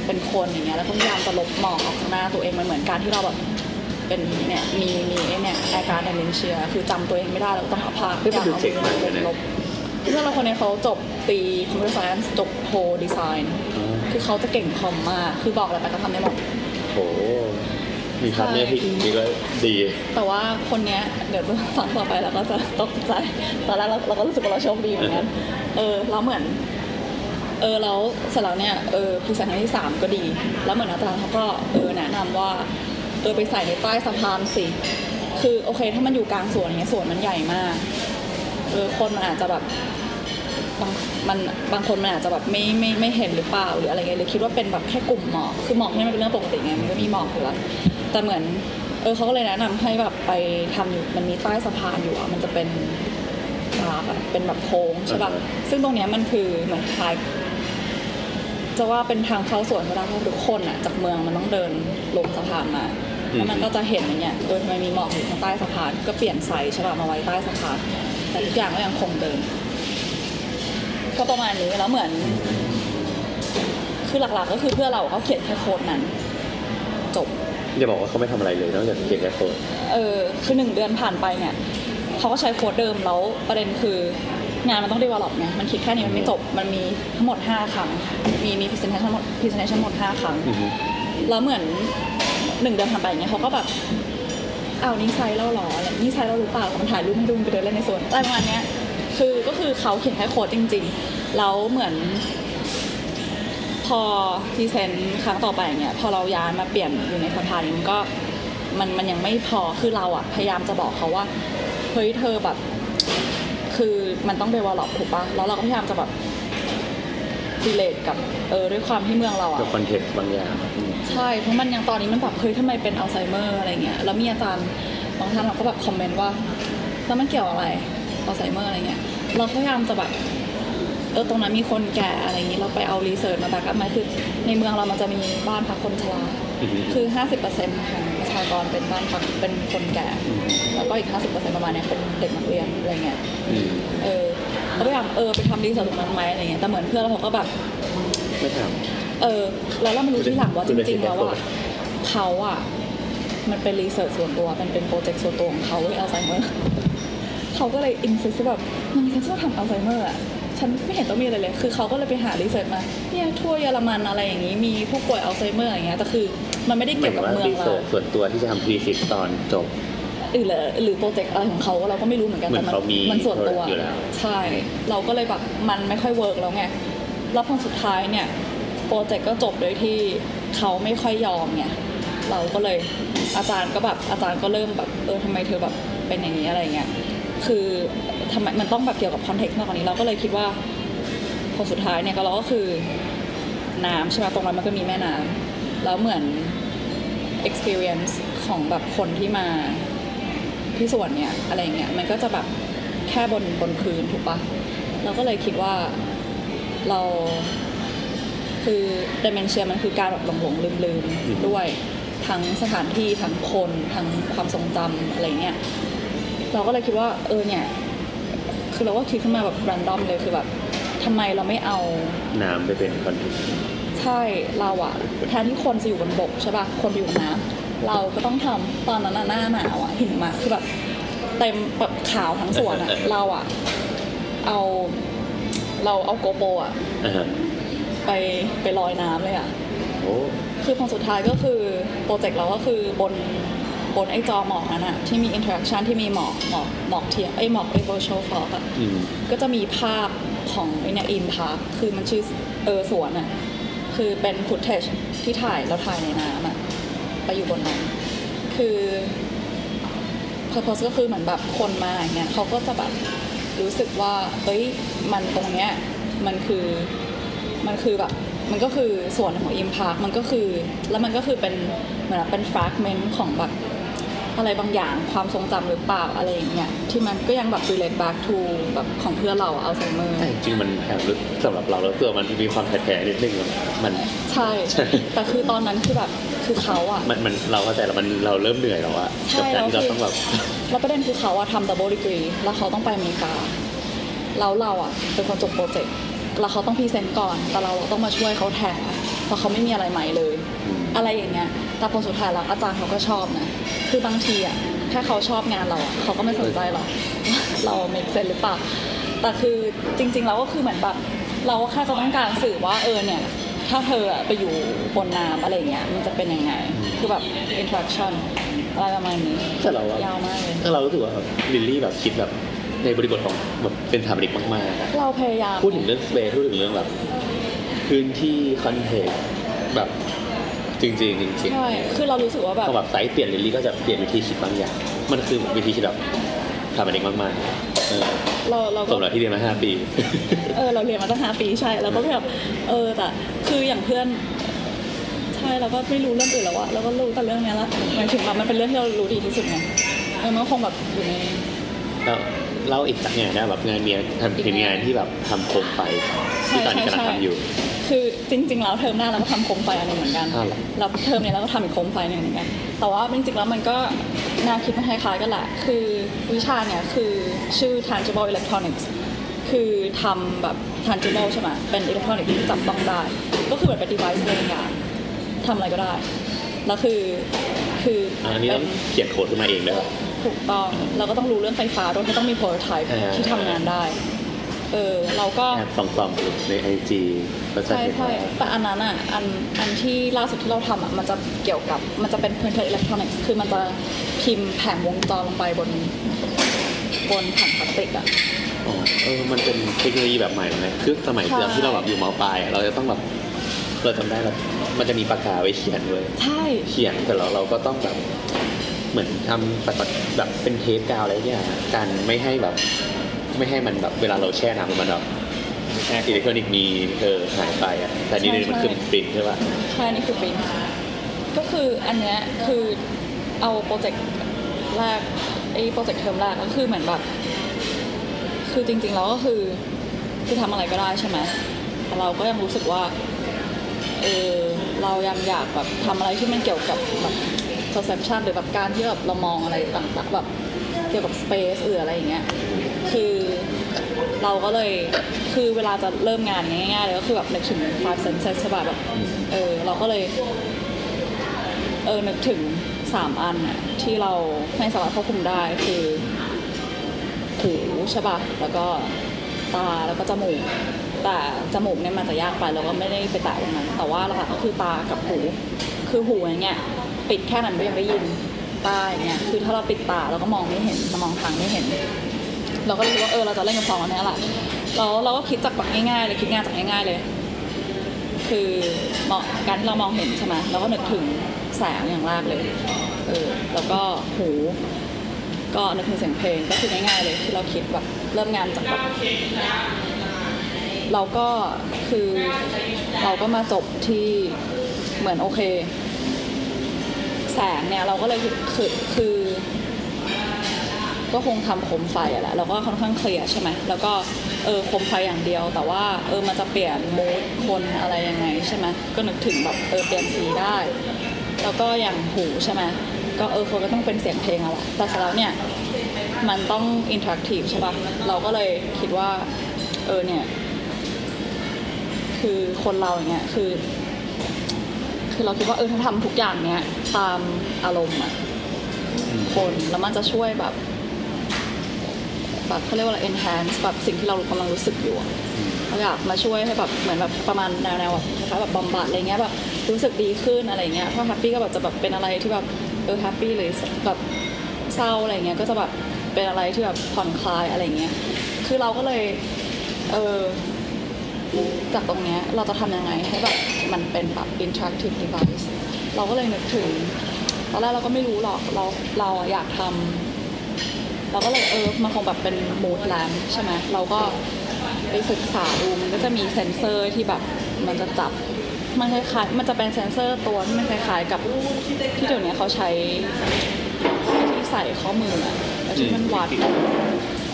เป็นคนอย่างเงี้ยแล้วก็พยายามจะลบหมอกออกจากหน้าตัวเองมันเหมือนการที่เราแบบเป็นเนี่ยมีมีไอเนี่ยอาการ dementia คือจำตัวเองไม่ได้แล้วก็ต้องเอาผ้า
เฮ้ยมันดูเจ๋งมากเลยนะ
ลบเพื่อนเราคนนี้เขาจบตรีcomputer science จบโทดีไซน์
อ๋อ
คือเขาจะเก่งคอมมาก คือบอกอะไรไปก็ทำได้หมด
โห มี partner ที่นี่ก็ดี
แต่ว่าคนเนี้ยเดี๋ยวจะฟังต่อไปแล้วก็จะตกใจ ตอนแรกเราเราก็รู้สึกว่าเราโชคดีเหมือนกัน เออแล้วเหมือน เออแล้วเสร็จแล้วเนี่ย เออ present ครั้งที่สามก็ดี แล้วเหมือนอาจารย์เขาก็เออแนะนำว่า เออไปใส่ในใต้สะพานสิ คือโอเค ถ้ามันอยู่กลางสวนอย่างเงี้ยสวนมันใหญ่มาก เออคนมันอาจจะแบบ บางมันบางคนมันอาจจะแบบไม่ไม่ไม่เห็นหรือเปล่าหรืออะไรเงี้ยหรือคิดว่าเป็นแบบแค่กลุ่มหมอกคือหมอกเนี่ยมันเป็นเรื่องปกติไงมันก็มีหมอกอยู่แล้วแต่เหมือนเออเขาก็เลยแนะนำให้แบบไปทำอยู่มันมีใต้สะพานอยู่อะมันจะเป็นรากอะเป็นแบบโค้งใช่ป่ะ
อ่าฮะ
ซึ่งตรงเนี้ยมันคือเหมือนคล้ายจะว่าเป็นทางเข้าสวนก็ได้เพราะทุกคนอะจากเมืองมันต้องเดินลงสะพานมาแล้วมันก็จะเห็นอย่างเงี้ยโดยทำไมมีหมอกอยู่ข้างใต้สะพานก็เปลี่ยนไซส์ใช่ป่ะมาไว้ใต้สะพานแต่ทุกอย่างก็ยังคงเดิม ก็ประมาณนี้แล้วเหมือน คือหลักๆก็คือเพื่อนเราเขาเขียนแค่โค้ดนั้น จบ
อย่าบอกว่าเขาไม่ทำอะไรเลยนอกจากเขียนแค่โค้ด
เออคือหนึ่งเดือนผ่านไปเนี่ยเขาก็ใช้โค้ดเดิมแล้วประเด็นคืองานมันต้อง develop ไงมันคิดแค่นี้มันไม่จบ มันมีทั้งหมด 5 ครั้ง มีมี presentation ทั้งหมด presentation ทั้งหมด 5 ครั้ง
อือฮึ
แล้วเหมือนหนึ่งเดือนผ่านไปอย่างเงี้ยเขาก็แบบอ้าวนี่ไซส์เราเหรออะไรนี่ไซส์เราหรือเปล่ามันถ่ายรูปให้ดูไปเดินเล่นในสวนอะไรประมาณเนี้ย คือก็คือเขาเขียนแค่โค้ดจริงๆ แล้วเหมือน พอ present ครั้งต่อไปอย่างเงี้ยพอเราย้ายมาเปลี่ยนอยู่ในสะพานนี้มันก็มันมันยังไม่พอคือเราอะพยายามจะบอกเขาว่าเฮ้ยเธอแบบ คือมันต้อง develop ถูกปะแล้วเราก็พยายามจะแบบ relate กับเออด้วยความที่เมืองเราอะ
กับ context บางอย่างอืม
ใใช่เพราะมันยังตอนนี้มันแบบเฮ้ยทำไมเป็นอัลไซเมอร์อะไรเงี้ยแล้วมีอาจารย์บางท่านเราก็แบบคอมเมนต์ว่าแล้วมันเกี่ยวอะไรอั ลไซเมอร์อะไรเงี้ยเราก็พยายามจะแบบเออตรงนั้นมีคนแก่อะไรอย่างนี้เราไปเอา research มา back up มาคือในเมืองเรามันจะมีบ้านพักคนชรา
อือฮึ
คือ 50%ของประชากรเป็นบ้านพักเป็นคนแก่ แล้วก็อีก 50%ประมาณเนี้ยเป็นเด็กนักเรียนอะไรเงี้ย
อืม
เออเราพยายามเออไปทำ research ตรงนั้นไหมอะไรเงี้ยแต่เหมือนเพื่อนเราเขาก็แบบ
ไม่ท
เออแล้วเรามารู้ที่หลังว่า
คุ
จ
ณเป็น
ริงๆแล้ว
คุณเป็
อะ
น
เขาอะมันเป็นรีเสิร์ชส่วนตัวมันเป็นโปรเจกต์ส่วนตัวของเขาเว้ยอัลไซเมอร์ เขาก็เลยอินซิสแบบมันฉันจะทำอัลไซเมอร์อะฉันไม่เห็นต้องมีอะไรเลย คือเขาก็เลยไปหารีเสิร์ชมา เนี่ยทั่วเยอรมันอะไรอย่างนี้ มีผู้ป่วยอัลไซเมอร์อย่างเงี้ย แต่คือมันไม่ได้ำ
หมา
เกี่
ย
ยว
ถึ
กับ
งว่า
เมือง
รี
เรา
เสิร์ชส่วนตัวที่จะทำพรีซิตตอนจบ
หรือหรือโปรเจกต์อะไรของเขาเราก็ไม่รู้เหมือนกัน
เหมื
แต่
อนเขามี
มันส่วนตัว
product อยู่แล้ว
ใช่ เราก็เลยแบบมันไม่ค่อย work แล้วไง แล้วพอสุดท้ายเนี่ย โปรเจกต์ก็จบโดยที่เขาไม่ค่อยยอมไง เราก็เลยอาจารย์ก็แบบอาจารย์ก็เริ่มแบบเออทำไมเธอแบบเป็นอย่างนี้อะไรเงี้ย คือทำไมมันต้องแบบเกี่ยวกับ context มากกว่านี้เราก็เลยคิดว่าพอสุดท้ายเนี่ยก็เราก็คือน้ำใช่ไหมตรงนั้นมันก็มีแม่น้ำแล้วเหมือน experience ของแบบคนที่มาที่สวนเนี่ยอะไรเงี้ยมันก็จะแบบแค่บนบนพื้นถูกปะเราก็เลยคิดว่าเราคือดเมนเชียมันคือการแบบหลงหลงลืมลืมๆ
อืม
ด้วยทั้งสถานที่ทั้งคนทั้งความทรงจำอะไรเงี้ย เราก็เลยคิดว่าเออเนี่ยคือเราก็คิดขึ้นมาแบบ r รนดอมเลยคือแบบทำไมเราไม่เอา
น้ำไปเป็นคอนเทกต์
ใช่เราอะแทนที่คนจะอยู่บนบกใช่ป่ะคนไปอยู่บนน้เราก็ต้องทำตอนนั้นอะหน้าหนาวอะหิมะคือแบบเต็มแบบขาวทั้งสวนอะเราอะเอาเราเอา GoPro อะ
อ่าฮะ
ไปไปลอยน้ำเลยอะ
โอ้
คือผลสุดท้ายก็คือโปรเจกต์เราก็คือบน บนไอ้จอหมอกนั้นอะที่มี interaction ที่มีหมอกหมอกหมอกเทียมไอ้หมอกไอ้ virtual fog อะ
อืม
ก็จะมีภาพของไอเนี่ย Ilm Park คือมันชื่อเออสวนอะคือเป็น footage ที่ถ่ายแล้วถ่ายในน้ำอะไปอยู่บนนั้น คือ purpose ก็คือเหมือนแบบคนมาอย่างเงี้ยเขาก็จะแบบรู้สึกว่าเอ้ยมันตรงเนี้ยมันคือมันคือแบบมันก็คือส่วนของ Ilm Park มันก็คือ แล้วมันก็คือเป็นเหมือนเป็น fragment ของแบบ อะไรบางอย่างความทรงจำหรือเปล่าอะไรอย่างเงี้ยที่มันก็ยังแบบ relate back to แบบของเพื่อนเราอัลไซเมอร์
แต่จริงๆมันแอบลึกสำหรับเราแล้วตัวมันมีความแท้ๆนิดนึงอะมัน
ใช่
ใช่
แต่คือตอนนั้นคือแบบคือเขาอะ
มันมันเราเข้าใจแล้วมันเราเริ่มเหนื่อยแล้วอะ
ใช่
กับการที่
แล้
เรา
วคือ
ต้องแบบ
แล้วประเด็นคือเขาอะทำ double degree แล้วเขาต้องไปอเมริกาแล้วเราอะเป็นคนจบโปรเจกต์แล้วเขาต้อง present ก่อน แต่เราต้องมาช่วยเขาแทนเพราะเขาไม่มีอะไรใหม่เลย
อืม
อะไรอย่างเงี้ย แต่ผลสุดท้ายแล้วอาจารย์เขาก็ชอบนะ คือบางทีอะถ้าเขาชอบงานเราอะเขาก็ไม่สนใจหรอกว่าเราเมคเซนหรือเปล่าแต่คือจริงๆแล้วก็คือเหมือนแบบเราก็แค่จะต้องการสื่อว่าเออเนี่ยถ้าเธออะไปอยู่บนน้ำอะไรเงี้ยมันจะเป็นยังไง คือแบบ interaction อะไรประมาณนี้
แต่เราอะ
ยาวมากเลย
ถ้าเรารู้สึกว่าแบบลิลลี่แบบคิดแบบในบริบทของแบบเป็นสถาปนิกมากๆอะ
เราพยายาม
พูดถึงเรื่องสเปซพูดถึงเรื่องแบบ พื้นที่คอนเทกต์แบบ จริงๆจริงๆ
ใช่คือเรารู้สึกว่าแบบ
พอแบบไซส์เปลี่ยนลิลลี่ก็จะเปลี่ยนวิธีคิดบางอย่าง มันคือวิธีคิดแบบสถาปนิกมากๆเออ
เราเรา
ส
ก็
มแล้วที่เรียนมาห้าปี
เออเราเรียนมาตั้งห้าปีใช่เราก็แบบเออแต่คืออย่างเพื่อนใช่เราก็ไม่รู้เรื่องอื่นแล้วอะเราก็รู้แต่เรื่องเนี้ยละหมายถึงแบบมันเป็นเรื่องที่เรารู้ดีที่สุดไงเออมันก็คงแบบอยู่ใน
แล้ว เล่าอีกสักงานได้แบบงานเนี้ยทำถึงงานที่แบบทำโคมไฟที่ตอนนี้กำลังทำอยู่
คือจริงๆแล้วเทอมหน้าเราก็ทำโคมไฟอันหนึงเหมือนกัน
อ้าวเหรอ
แล้วเทอมนี้เราก็ทำอีกโคมไฟหนึ่งเหมือนกัน แต่ว่าจริงๆแล้วมันก็แนวคิดมันคล้ายๆกันแหละ คือวิชาเนี่ยคือชื่อ tangible electronics คือทำแบบ tangible ใช่ไหมเป็นอิเล็กทรอนิกส์ที่จับต้องได้ ก็คือเหมือนเป็น device อะไรอย่างทำอะไรก็ได้ แล้วคือคือ
อันนี้ต้องเขียนโค้ดขึ้นมาเองด้วยปะ
ถูกต้องเราก็ต้องรู้เรื่องไฟฟ้าด้วยที่ต้องมี prototype
อ่า
ที่ทำงานได้ เออเราก็
แอบส่องๆในไอจีก็จะ
ใช่
เห็น
ใช่
ว่า
แต่อันนั้นอะอันอันที่ล่าสุดที่เราทำอะมันจะเกี่ยวกับมันจะเป็น printed electronics คือมันจะพิมพ์แผงวงจรลงไปบน บนแผ่นพลาสติกอะ
อ๋อเออมันเป็นเทคโนโลยีแบบใหม่นะคือสมัย
ใช่
เดิมที่เราแบบอยู่มปลายอะเราจะต้องแบบเราจำได้แบบมันจะมีปากกาไว้เขียนเลย
ใช่
เขียนแต่เราเราก็ต้องแบบ เหมือนทำปากแบบเป็นเทปกาวอะไรอย่างการไม่ให้แบบ ไม่ให้มันแบบเวลาเราแช่น้ำมันแบบอิเล็กทรอนิกส์มีเออหายไปอะแต่นี่มันคือปริ้นใช่ป่ะ
ใช่นี่คือปริ้นก็คืออันเนี้ยคือเอาโปรเจกต์แรกไอ้โปรเจกต์เทอมแรกก็คือเหมือนแบบคือจริงๆแล้วก็คือคือทำอะไรก็ได้ใช่ไหมแต่เราก็ยังรู้สึกว่าเออเรายังอยากแบบทำอะไรที่มันเกี่ยวกับแบบ perception หรือแบบการที่แบบเรามองอะไรต่างๆแบบเกี่ยวกับ space หรืออะไรอย่างเงี้ยคือเราก็เลยคือเวลาจะเริ่มงานง่ายๆเลยก็คือแบบนึกถึง five senses ใช่ป่ะแบบเออเราก็เลยเออนึกถึงสามอันน่ะที่เราไม่สามารถควบคุมได้คือหูใช่ป่ะแล้วก็ตาแล้วก็จมูกแต่จมูกเนี่ยมันจะยากไปเราก็ไม่ได้ไปแตะตรงนั้นแต่ว่าหลักๆก็คือตากับหูคือหูอย่างเงี้ย ปิดแค่นั้นก็ยังได้ยินตาอย่างเงี้ยคือถ้าเราปิดตาเราก็มองไม่เห็นเรามองทางไม่เห็น เราก็เลยคิดว่าเออเราจะเล่นกับสองอันนี้แหละเราเราก็คิดจากแบบง่ายๆเลยคิดงานจากง่ายๆเลย คือมองการที่เรามองเห็นใช่ไหมเราก็นึกถึงแสงอย่างแรกเลยเออแล้วก็หู ก็นึกถึงเสียงเพลงก็คือง่ายๆเลยที่เราคิดแบบเริ่มงานจากแบบเราก็คือเราก็มาจบที่เหมือนโอเค แสงเนี่ยเราก็เลยคือคือ ก็คงทำโคมไฟอะแหละแล้วก็ค่อนข้างเคลียร์ใช่ไหมแล้วก็เออโคมไฟอย่างเดียว แต่ว่าเออมันจะเปลี่ยนมูดคนอะไรยังไงใช่ไหมก็นึกถึงแบบเออเปลี่ยนสีได้ แล้วก็อย่างหูใช่ไหมก็เออคนก็ต้องเป็นเสียงเพลงอะแหละแต่สร็จแล้วเนี่ยมันต้อง interactive ใช่ปะเราก็เลยคิดว่า เออเนี่ย คือคนเราอย่างเงี้ย คือ คือเราคิดว่าเออถ้าทำทุกอย่างเนี้ยตามอารมณ์อะคนแล้วมันจะช่วยแบบแบบเขาเรียกว่าอะไร enhance แบบสิ่งที่เรากำลังรู้สึกอยู่อะเราอยากมาช่วยให้แบบเหมือนแบบประมาณแนวแนวแบบคล้ายๆแบบบำบัดอะไรเงี้ยแบบรู้สึกดีขึ้นอะไรเงี้ยถ้า happy ก็แบบจะแบบเป็นอะไรที่แบบเออ happy เลยแบบเศร้าอะไรเงี้ยก็จะแบบเป็นอะไรที่แบบผ่อนคลายอะไรเงี้ยคือเราก็เลยเออ จากตรงนี้เราจะทำยังไงให้แบบมันเป็นแบบ interactive device เราก็เลยนึกถึงตอนแรกเราก็ไม่รู้หรอกเราเราอยากทำเราก็เลยเออมันคงแบบเป็น mood lamp ใช่ไหมเราก็ไปศึกษาดูมันก็จะมีเซ็นเซอร์ที่แบบมันจะจับมันคล้ายๆมันจะเป็นเซ็นเซอร์ตัวที่มันคล้ายๆกับที่เดี๋ยวนี้เขาใช้ที่ใส่ข้อมืออะแล้วที่มันวัด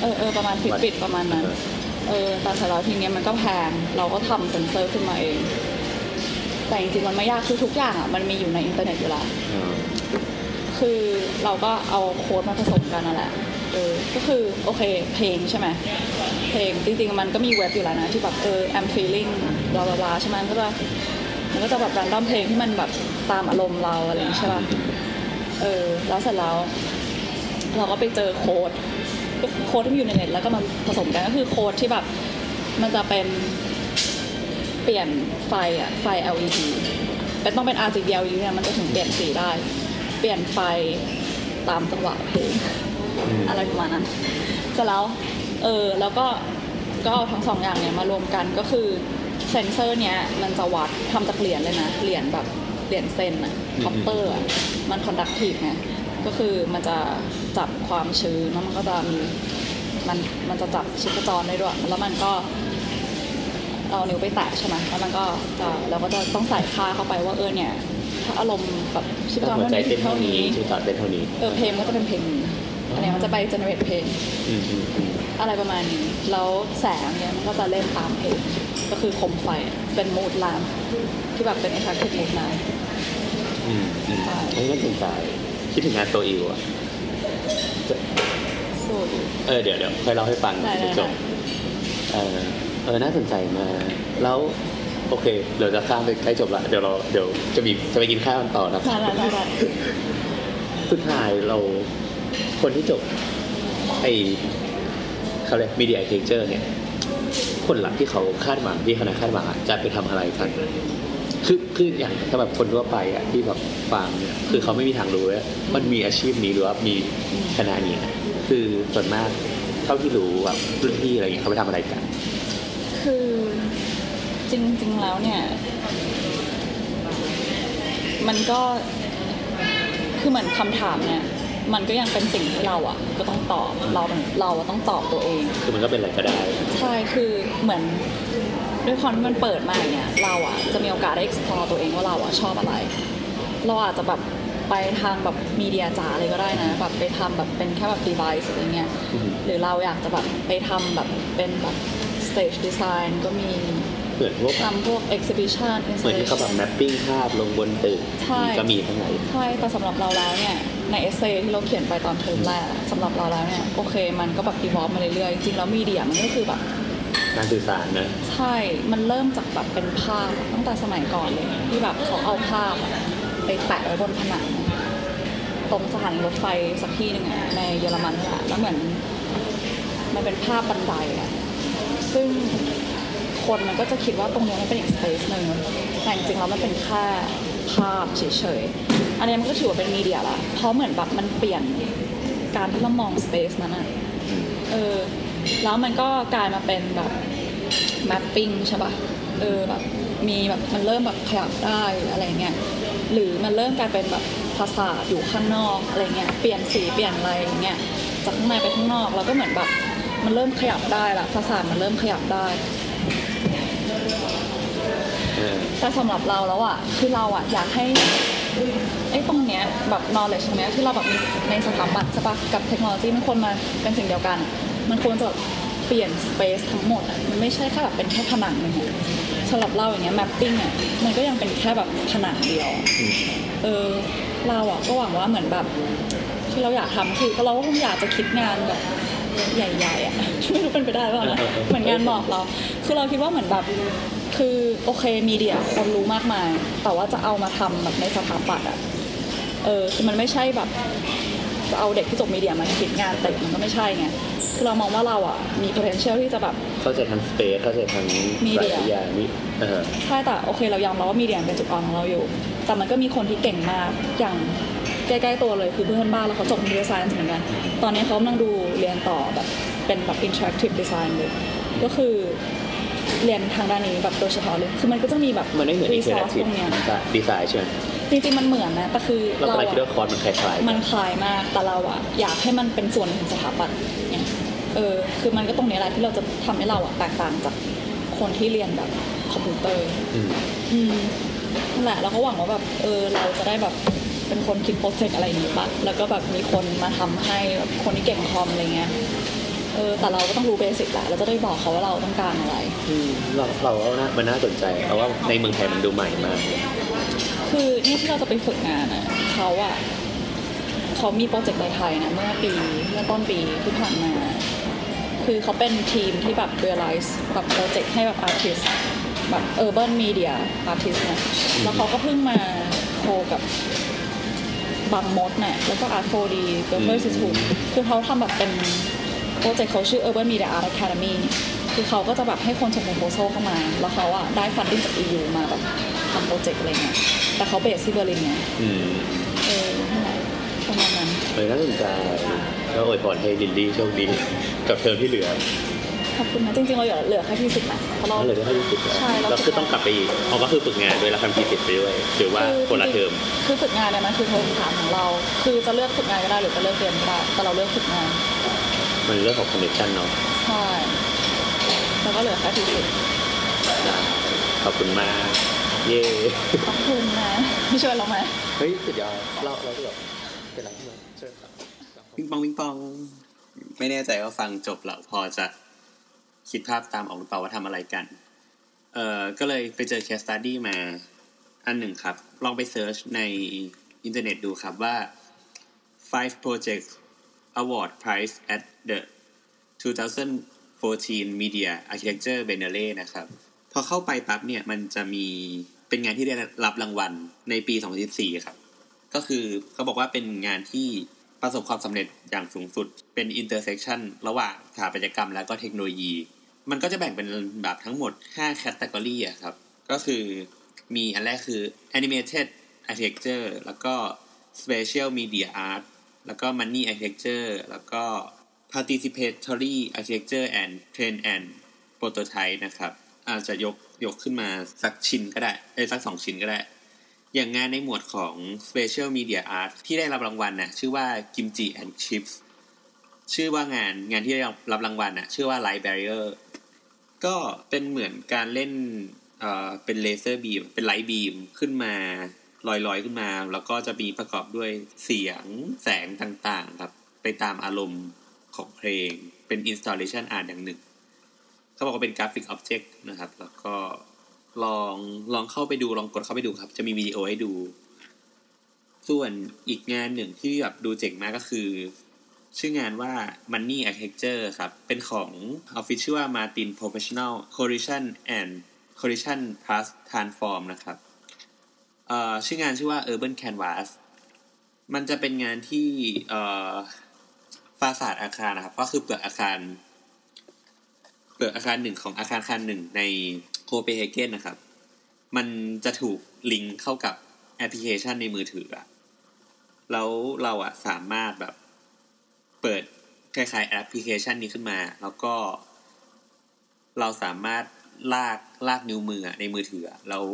เออเออประมาณ Fitbit ประมาณนั้น เออแต่เสร็จแล้วทีเนี้ยมันก็แพงเราก็ทำเซ็นเซอร์ขึ้นมาเอง แต่จริงๆมันไม่ยากคือทุกอย่างอะมันมีอยู่ในอินเทอร์เน็ตอยู่แล้ว
อ่า
คือเราก็เอาโค้ดมาผสมกันนั่นแหละ เออ ก็คือโอเคเพลงใช่ไหม เพลงจริงๆมันก็มีเว็บอยู่แล้วนะ ที่แบบเออ I'm feeling บลาบลาบลาใช่ไหมมันก็จะมันก็จะแบบแรนดอมเพลงที่มันแบบตามอารมณ์เราอะไรอย่างงี้ใช่ป่ะ เออ แล้วเสร็จแล้ว เราก็ไปเจอโค้ด โค้ดที่มีอยู่ในเน็ตแล้วก็มาผสมกันก็คือโค้ดที่แบบมันจะเป็นเปลี่ยนไฟอะไฟ LED เป็นต้องเป็น RGB LED เนี่ยมันจะถึงเปลี่ยนสีได้ เปลี่ยนไฟตามจังหวะเพลงอะไรประมาณนั้นเสร็จแล้วเออแล้วก็ก็เอาทั้งสองอย่างเนี่ยมารวมกันก็คือเซนเซอร์เนี้ยมันจะวัดทำจากเหรียญเลยนะเหรียญแบบเหรียญเซนอะ copper อะมัน conductive ไง ก็คือมันจะจับความชื้นแล้วมันก็จะมีมันมันจะจับชีพจรได้ด้วยแล้วมันก็เอานิ้วไปแตะใช่ไหมแล้วมันก็จะเราก็จะต้องใส่ค่าเข้าไปว่าเออเนี่ยถ้าอารมณ์แบบชิปจ
ถ้ารหัว
เท่า
ใจ
นี้
เต้น
เท่า
เท่านี้
นี้
ชีวิตต่อเต้นเท่านี้
เออเพลงก็จะเป็นเพลงนี้อันเนี้ยมันจะไปเจเนเรตเพลง
อืมอืมอืม
อะไรประมาณนี้แล้วแสงเนี่ยมันก็จะเล่นตามเพลงก็คือโคมไฟเป็นมูดลามที่แบบเป็น interactive mood lamp
อืมอืม
ใช่
เฮ้ยน่าสนใจ คิดถึงงานโซอิวอะจะ
สวย
เออเดี๋ยวเดี๋ยวค่อยเล่าให้ฟัง
ได้ได้
จบ
ได้
เออเออน่าสนใจมากแล้วโอเค เดี๋ยวจะข้ามไปใกล้จบละเดี๋ยวเราเดี๋ยวจะมีจะไปกินข้าวกันต่อนะ
ได้ได้ได้ได้
สุดท้ายเราคนที่จบไอเขาเรียกมีเดียเทคเจอร์เนี่ยผลลัพธ์ที่เขาคาดหวังที่คณะคาดหวังอะจะไปทำอะไรกัน คือคืออย่างสำหรับคนทั่วไปอะที่แบบฟังเนี่ยคือเขาไม่มีทางรู้ว่ามันมีอาชีพนี้หรือว่ามีคณะนี้อะคือส่วนมากเท่าที่รู้แบบรุ่นพี่อะไรเงี้ยเขาไปทำอะไรกัน
คือจริง ๆ แล้วเนี่ย มันก็คือเหมือนคำถามเนี่ยมันก็ยังเป็นสิ่งที่เราอะ ก็ต้องตอบเราเราอะต้องตอบตัวเอง
คือมันก็เป็นอะไรก็ได้
ใช่คือเหมือน ด้วยความที่มันเปิดมาเนี่ยเราอะจะมีโอกาสได้ explore ตัวเองว่าเราอะชอบอะไร เราอาจจะแบบไปทางแบบมีเดียจ๋าเลยก็ได้นะแบบไปทำแบบเป็นแค่แบบ device อะไรเงี้ย
อือฮึ
หรือเราอยากจะแบบไปทำแบบเป็นแบบ stage design ก็มี
เหมือนพวก
ทำพวก exhibition
เหมือนที่เขาแบบ mapping ภาพลงบนตึก
ใช่
ก็มีทั้งไหน
ใช่ แต่สำหรับเราแล้วเนี่ย ในเอเซที่เราเขียนไปตอนเทอมแรกอะสำหรับเราแล้วเนี่ย โอเค มันก็แบบ evolve มาเรื่อยๆ จริงๆแล้วมีเดียมันก็คือแบบ
การสื่อสารนะ
ใช่ มันเริ่มจากแบบเป็นภาพตั้งแต่สมัยก่อนเลยที่แบบเขาเอาภาพไปแปะไว้บนผนังตรงสถานีรถไฟสักที่หนึ่งอะในเยอรมันนี่ะแล้วเหมือนมันเป็นภาพบันไดอะซึ่งคนมันก็จะคิดว่าตรงนี้มันเป็นอีกสเปซหนึ่งแต่จริงๆแล้วมันเป็นแค่ภาพเฉยๆ อันนี้มันก็ถือว่าเป็นมีเดียละเพราะเหมือนแบบมันเปลี่ยนการที่เรามองสเปซนั้นอะเออ แล้วมันก็กลายมาเป็นแบบ mapping ใช่ป่ะเออแบบมีแบบมันเริ่มแบบขยับได้อะไรเงี้ยหรือมันเริ่มกลายเป็นแบบภาษาทอยู่ข้างนอกอะไรเงี้ยเปลี่ยนสีเปลี่ยนอะไรอย่างเงี้ยจากข้างในไปข้างนอกแล้วก็เหมือนแบบมันเริ่มขยับได้ละภาษาทมันเริ่มขยับได้
เออ
แต่สำหรับเราแล้วอะคือเราอะอยากให้ไอ้ตรงเนี้ยแบบ knowledge ตรงเนี้ยที่เราแบบมีในสถาบันใช่ปะกับเทคโนโลยีมันควรมาเป็นสิ่งเดียวกัน มันควรจะเปลี่ยน space ทั้งหมดอะมันไม่ใช่แค่แบบเป็นแค่ผนังนึงอะสำหรับเราอย่างเงี้ย mapping อะมันก็ยังเป็นแค่แบบผนังเดียวอะเออเราอะก็หวังว่าเหมือนแบบที่เราอยากทำคือเราก็คงอยากจะคิดงานแบบใหญ่ๆอะไม่รู้เป็นไปได้หรือเปล่านะเหมือนงานหมอกเรา คือเราคิดว่าเหมือนแบบ คือโอเคมีเดียคนรู้มากมาย แต่ว่าจะเอามาทำแบบในสถาปัตย์อะเออคือมันไม่ใช่แบบ จะเอาเด็กที่จบ media มาคิดงานแต่มันก็ไม่ใช่ไงคือเรามองว่าเราอะมี potential ที่จะแบบ
เข้าใจทั้ง space เข้าใจทั้ง
media
อะไรอย่างนี้เออ
ใช่แต่โอเคเรายอมรับว่า media เป็นจุดอ่อนของเราอยู่ แต่มันก็มีคนที่เก่งมากอย่างใกล้ๆตัวเลยคือเพื่อนบ้านแล้วเขาจบ Computer Science เหมือนกัน ตอนนี้เขากำลังดูเรียนต่อแบบเป็นแบบ interactive design เลย ก็คือเรียนทางด้านนี้แบบโดยเฉพาะเลย คือมันก็จะมีแบบ
มันไม่เหมือนอินเทอร์แอค
resource
ทีฟ
ตรงเนี้ย
ดีไซน์ใช่ไหม
จริงๆมันเหมือนนะแต่คือ
แล้ว
เรา
อะไรคิด
อะ
ว่าคอร์สมันคล้ายๆ
มันคล้ายมากแต่เราอะอยากให้มันเป็นส่วนหนึ่งของสถาปัตย์เนี่ยเออคือมันก็ตรงนี้แหละที่เราจะทำให้เราอะแตกต่างจากคนที่เรียนแบบคอมพิวเตอร์
อืม
อืมนั่นแหละเราก็หวังว่าแบบเออเราจะได้แบบเป็นคนคิด project อะไรอย่างนี้ปะแล้วก็แบบมีคนมาทำให้แบบคนที่เก่งคอมอะไรเงี้ยเออแต่เราก็ต้องรู้ basic แหละเราจะได้บอกเขาว่าเราต้องการอะไร
อืมเราเราก็น่ามันน่าสนใจเพราะว่าในเมืองไทยมันดูใหม่มาก
คือเนี่ยที่เราจะไปฝึกงานอะเขาอะเขามีโปรเจกต์ในไทยนะเมื่อปีเมื่อต้นปีที่ผ่านมา คือเขาเป็นทีมที่แบบ realize แบบโปรเจกต์ให้แบบ artist แบบ urban media artist เนี่ยแล้วเขาก็เพิ่งมาโคกับบางมดเนี่ยแล้วก็ art 4D เ e r เ e r Institute คือเขาทำแบบเป็น project เขาชื่อ urban media art academy คือเขาก็จะแบบให้คนส่ง proposal เข้ามา แล้วเขาอะได้ funding จาก EU มาแบบ ทำ project อะไรเงี้ยแต่เขา base ที่เบอร์ลินไง
อืม
เออนั่นแหละประมาณนั้น
เลยน่าสนใจก็อวยพรให้ลินลี่โชคดี กับเทอมที่เหลือ
ขอบคุณนะจริงๆเราเหลือเหลือแค่ thesis นะเพราะเรา
ก็เลยได้ให้ thesis แล้ว
ใช่แล้ว
ก็คือต้องกลับไปอีกอ๋อก็คือฝึกงานด้วยแล้วทำ thesis ไปด้วยหรือว่าคนละเทอม
คือฝึกงานเนี่ยมันคือเทอมสามของเรา คือจะเลือกฝึกงานก็ได้หรือจะเลือกเรียนก็ได้แต่เราเลือกฝึกงาน
มันเรื่องของ connection เนาะ
ใช่แล้วก็เหลือแค่ thesis
ได้ขอบคุณมาก เย้
ขอบคุณนะที่ช่วยเราไหม
เฮ้ยสุดยอดเราเราก็แบบเป็นไรที่มันช่วยครับ
ปิงปองปิงปอง ไม่แน่ใจว่าฟังจบแล้วพอจะคิดภาพตามออกหรือเปล่าว่าทำอะไรกัน เอ่อ ก็เลยไปเจอ case study มาอันหนึ่งครับ ลองไป search ในอินเทอร์เน็ตดูครับว่า five projects award prize at the
14 Media Architecture Biennale นะครับ พอเข้าไปปั๊บเนี่ย มันจะมี เป็นงานที่ได้รับรางวัลในปี 2014 ครับ ก็คือเขาบอกว่าเป็นงานที่ประสบความสำเร็จอย่างสูงสุด เป็น intersection ระหว่างสถาปัตยกรรมและก็เทคโนโลยี มันก็จะแบ่งเป็นแบบทั้งหมด5 category อะครับ ก็คือมีอันแรกคือ animated architecture แล้วก็ spatial media art แล้วก็ money architecture แล้วก็ participatory architecture and trend and prototype นะครับ อาจจะยกยกขึ้นมาสักชิ้นก็ได้เอ้สักสองชิ้นก็ได้ อย่างงานในหมวดของ Special Media Art ที่ได้รับรางวัลน่ะชื่อว่า Kimchi and Chips ชื่อว่างานงานที่ได้รับรางวัลน่ะชื่อว่า Light Barrier ก็เป็นเหมือนการเล่นเอ่อเป็น laser beam เป็น light beam ขึ้นมาลอยๆขึ้นมา แล้วก็จะมีประกอบด้วยเสียงแสงต่างๆครับ ไปตามอารมณ์ของเพลงเป็น installation art อย่างหนึ่ง เขาบอกว่าเป็น graphic object นะครับ แล้วก็ลองลองเข้าไปดูลองกดเข้าไปดูครับ จะมีวิดีโอให้ดู ส่วนอีกงานหนึ่งที่แบบดูเจ๋งมากก็คือ ชื่องานว่า Money Architecture ครับ เป็นของ Official Martin Professional Correction and Correction Plus Transform นะครับชื่องานชื่อว่า Urban Canvas มันจะเป็นงานที่ฟาสาดอาคารนะครับ ก็คือเปลือกอาคาร เปลือกอาคารหนึ่งของอาคารอาคารหนึ่งในโคเปนเฮเกนนะครับ มันจะถูกลิงก์เข้ากับแอปพลิเคชันในมือถืออะแล้วเราอะสามารถแบบเปิดคล้ายๆแอปพลิเคชันนี้ขึ้นมา แล้วก็ เราสามารถลากลากนิ้วมืออะในมือถืออะแล้ว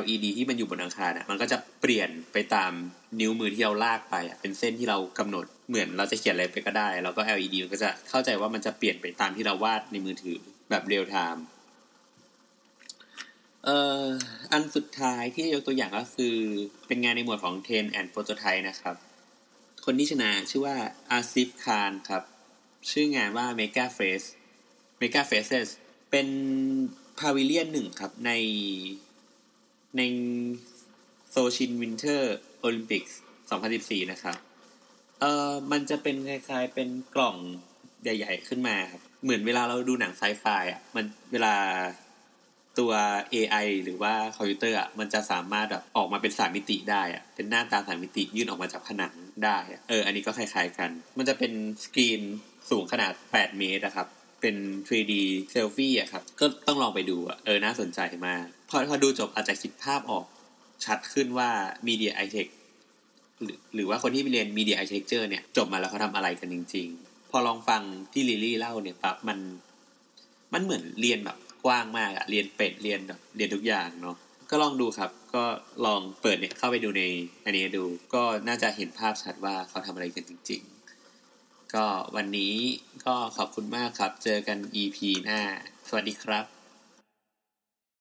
LED ที่มันอยู่บนอาคารอะมันก็จะเปลี่ยนไปตามนิ้วมือที่เราลากไปอะเป็นเส้นที่เรากำหนดเหมือนเราจะเขียนอะไรไปก็ได้ แล้วก็ LED มันก็จะเข้าใจว่ามันจะเปลี่ยนไปตามที่เราวาดในมือถือ แบบ real-time เอ่ออันสุดท้ายที่ยกตัวอย่างก็คือเป็นงานในหมวดของ Trend and Prototype นะครับ คนที่ชนะชื่อว่าอาซิฟคานครับ ชื่องานว่า Mega Face Mega Faces เป็น pavilion หนึ่งครับในในโซชิ Winter Olympic 2014 นะครับ เอ่อ มันจะเป็นคล้ายๆเป็นกล่องใหญ่ ๆ ขึ้นมาครับ เหมือนเวลาเราดูหนังไซไฟอะ มันเวลาตัว AI หรือว่าคอมพิวเตอร์อะมันจะสามารถแบบออกมาเป็นสามมิติได้อะเป็นหน้าตาสามมิติยื่นออกมาจากผนังได้อะเออ อันนี้ก็คล้ายๆกัน มันจะเป็นสกรีนสูงขนาด 8 เมตรนะครับ เป็น 3D เซลฟี่อะครับ ก็ต้องลองไปดูอะเออ น่าสนใจมากพอพอดูจบอาจจะคิดภาพออกชัดขึ้นว่า Media i t e c h หรือหรือว่าคนที่ไปเรียน Media Architecture เนี่ยจบมาแล้วเขาทำอะไรกันจริง ๆ พอลองฟังที่ลิลี่เล่าเนี่ยปั๊บมัน มันเหมือนเรียนแบบกว้างมากอะเรียนเป็ดเรียนแบบเรียนทุกอย่างเนาะก็ลองดูครับ ก็ลองเปิดเนี่ยเข้าไปดูในอันนี้ดูก็น่าจะเห็นภาพชัดว่าเขาทำอะไรกันจริง ๆ ก็วันนี้ก็ขอบคุณมากครับ เจอกัน EP หน้า สวัสดีครับ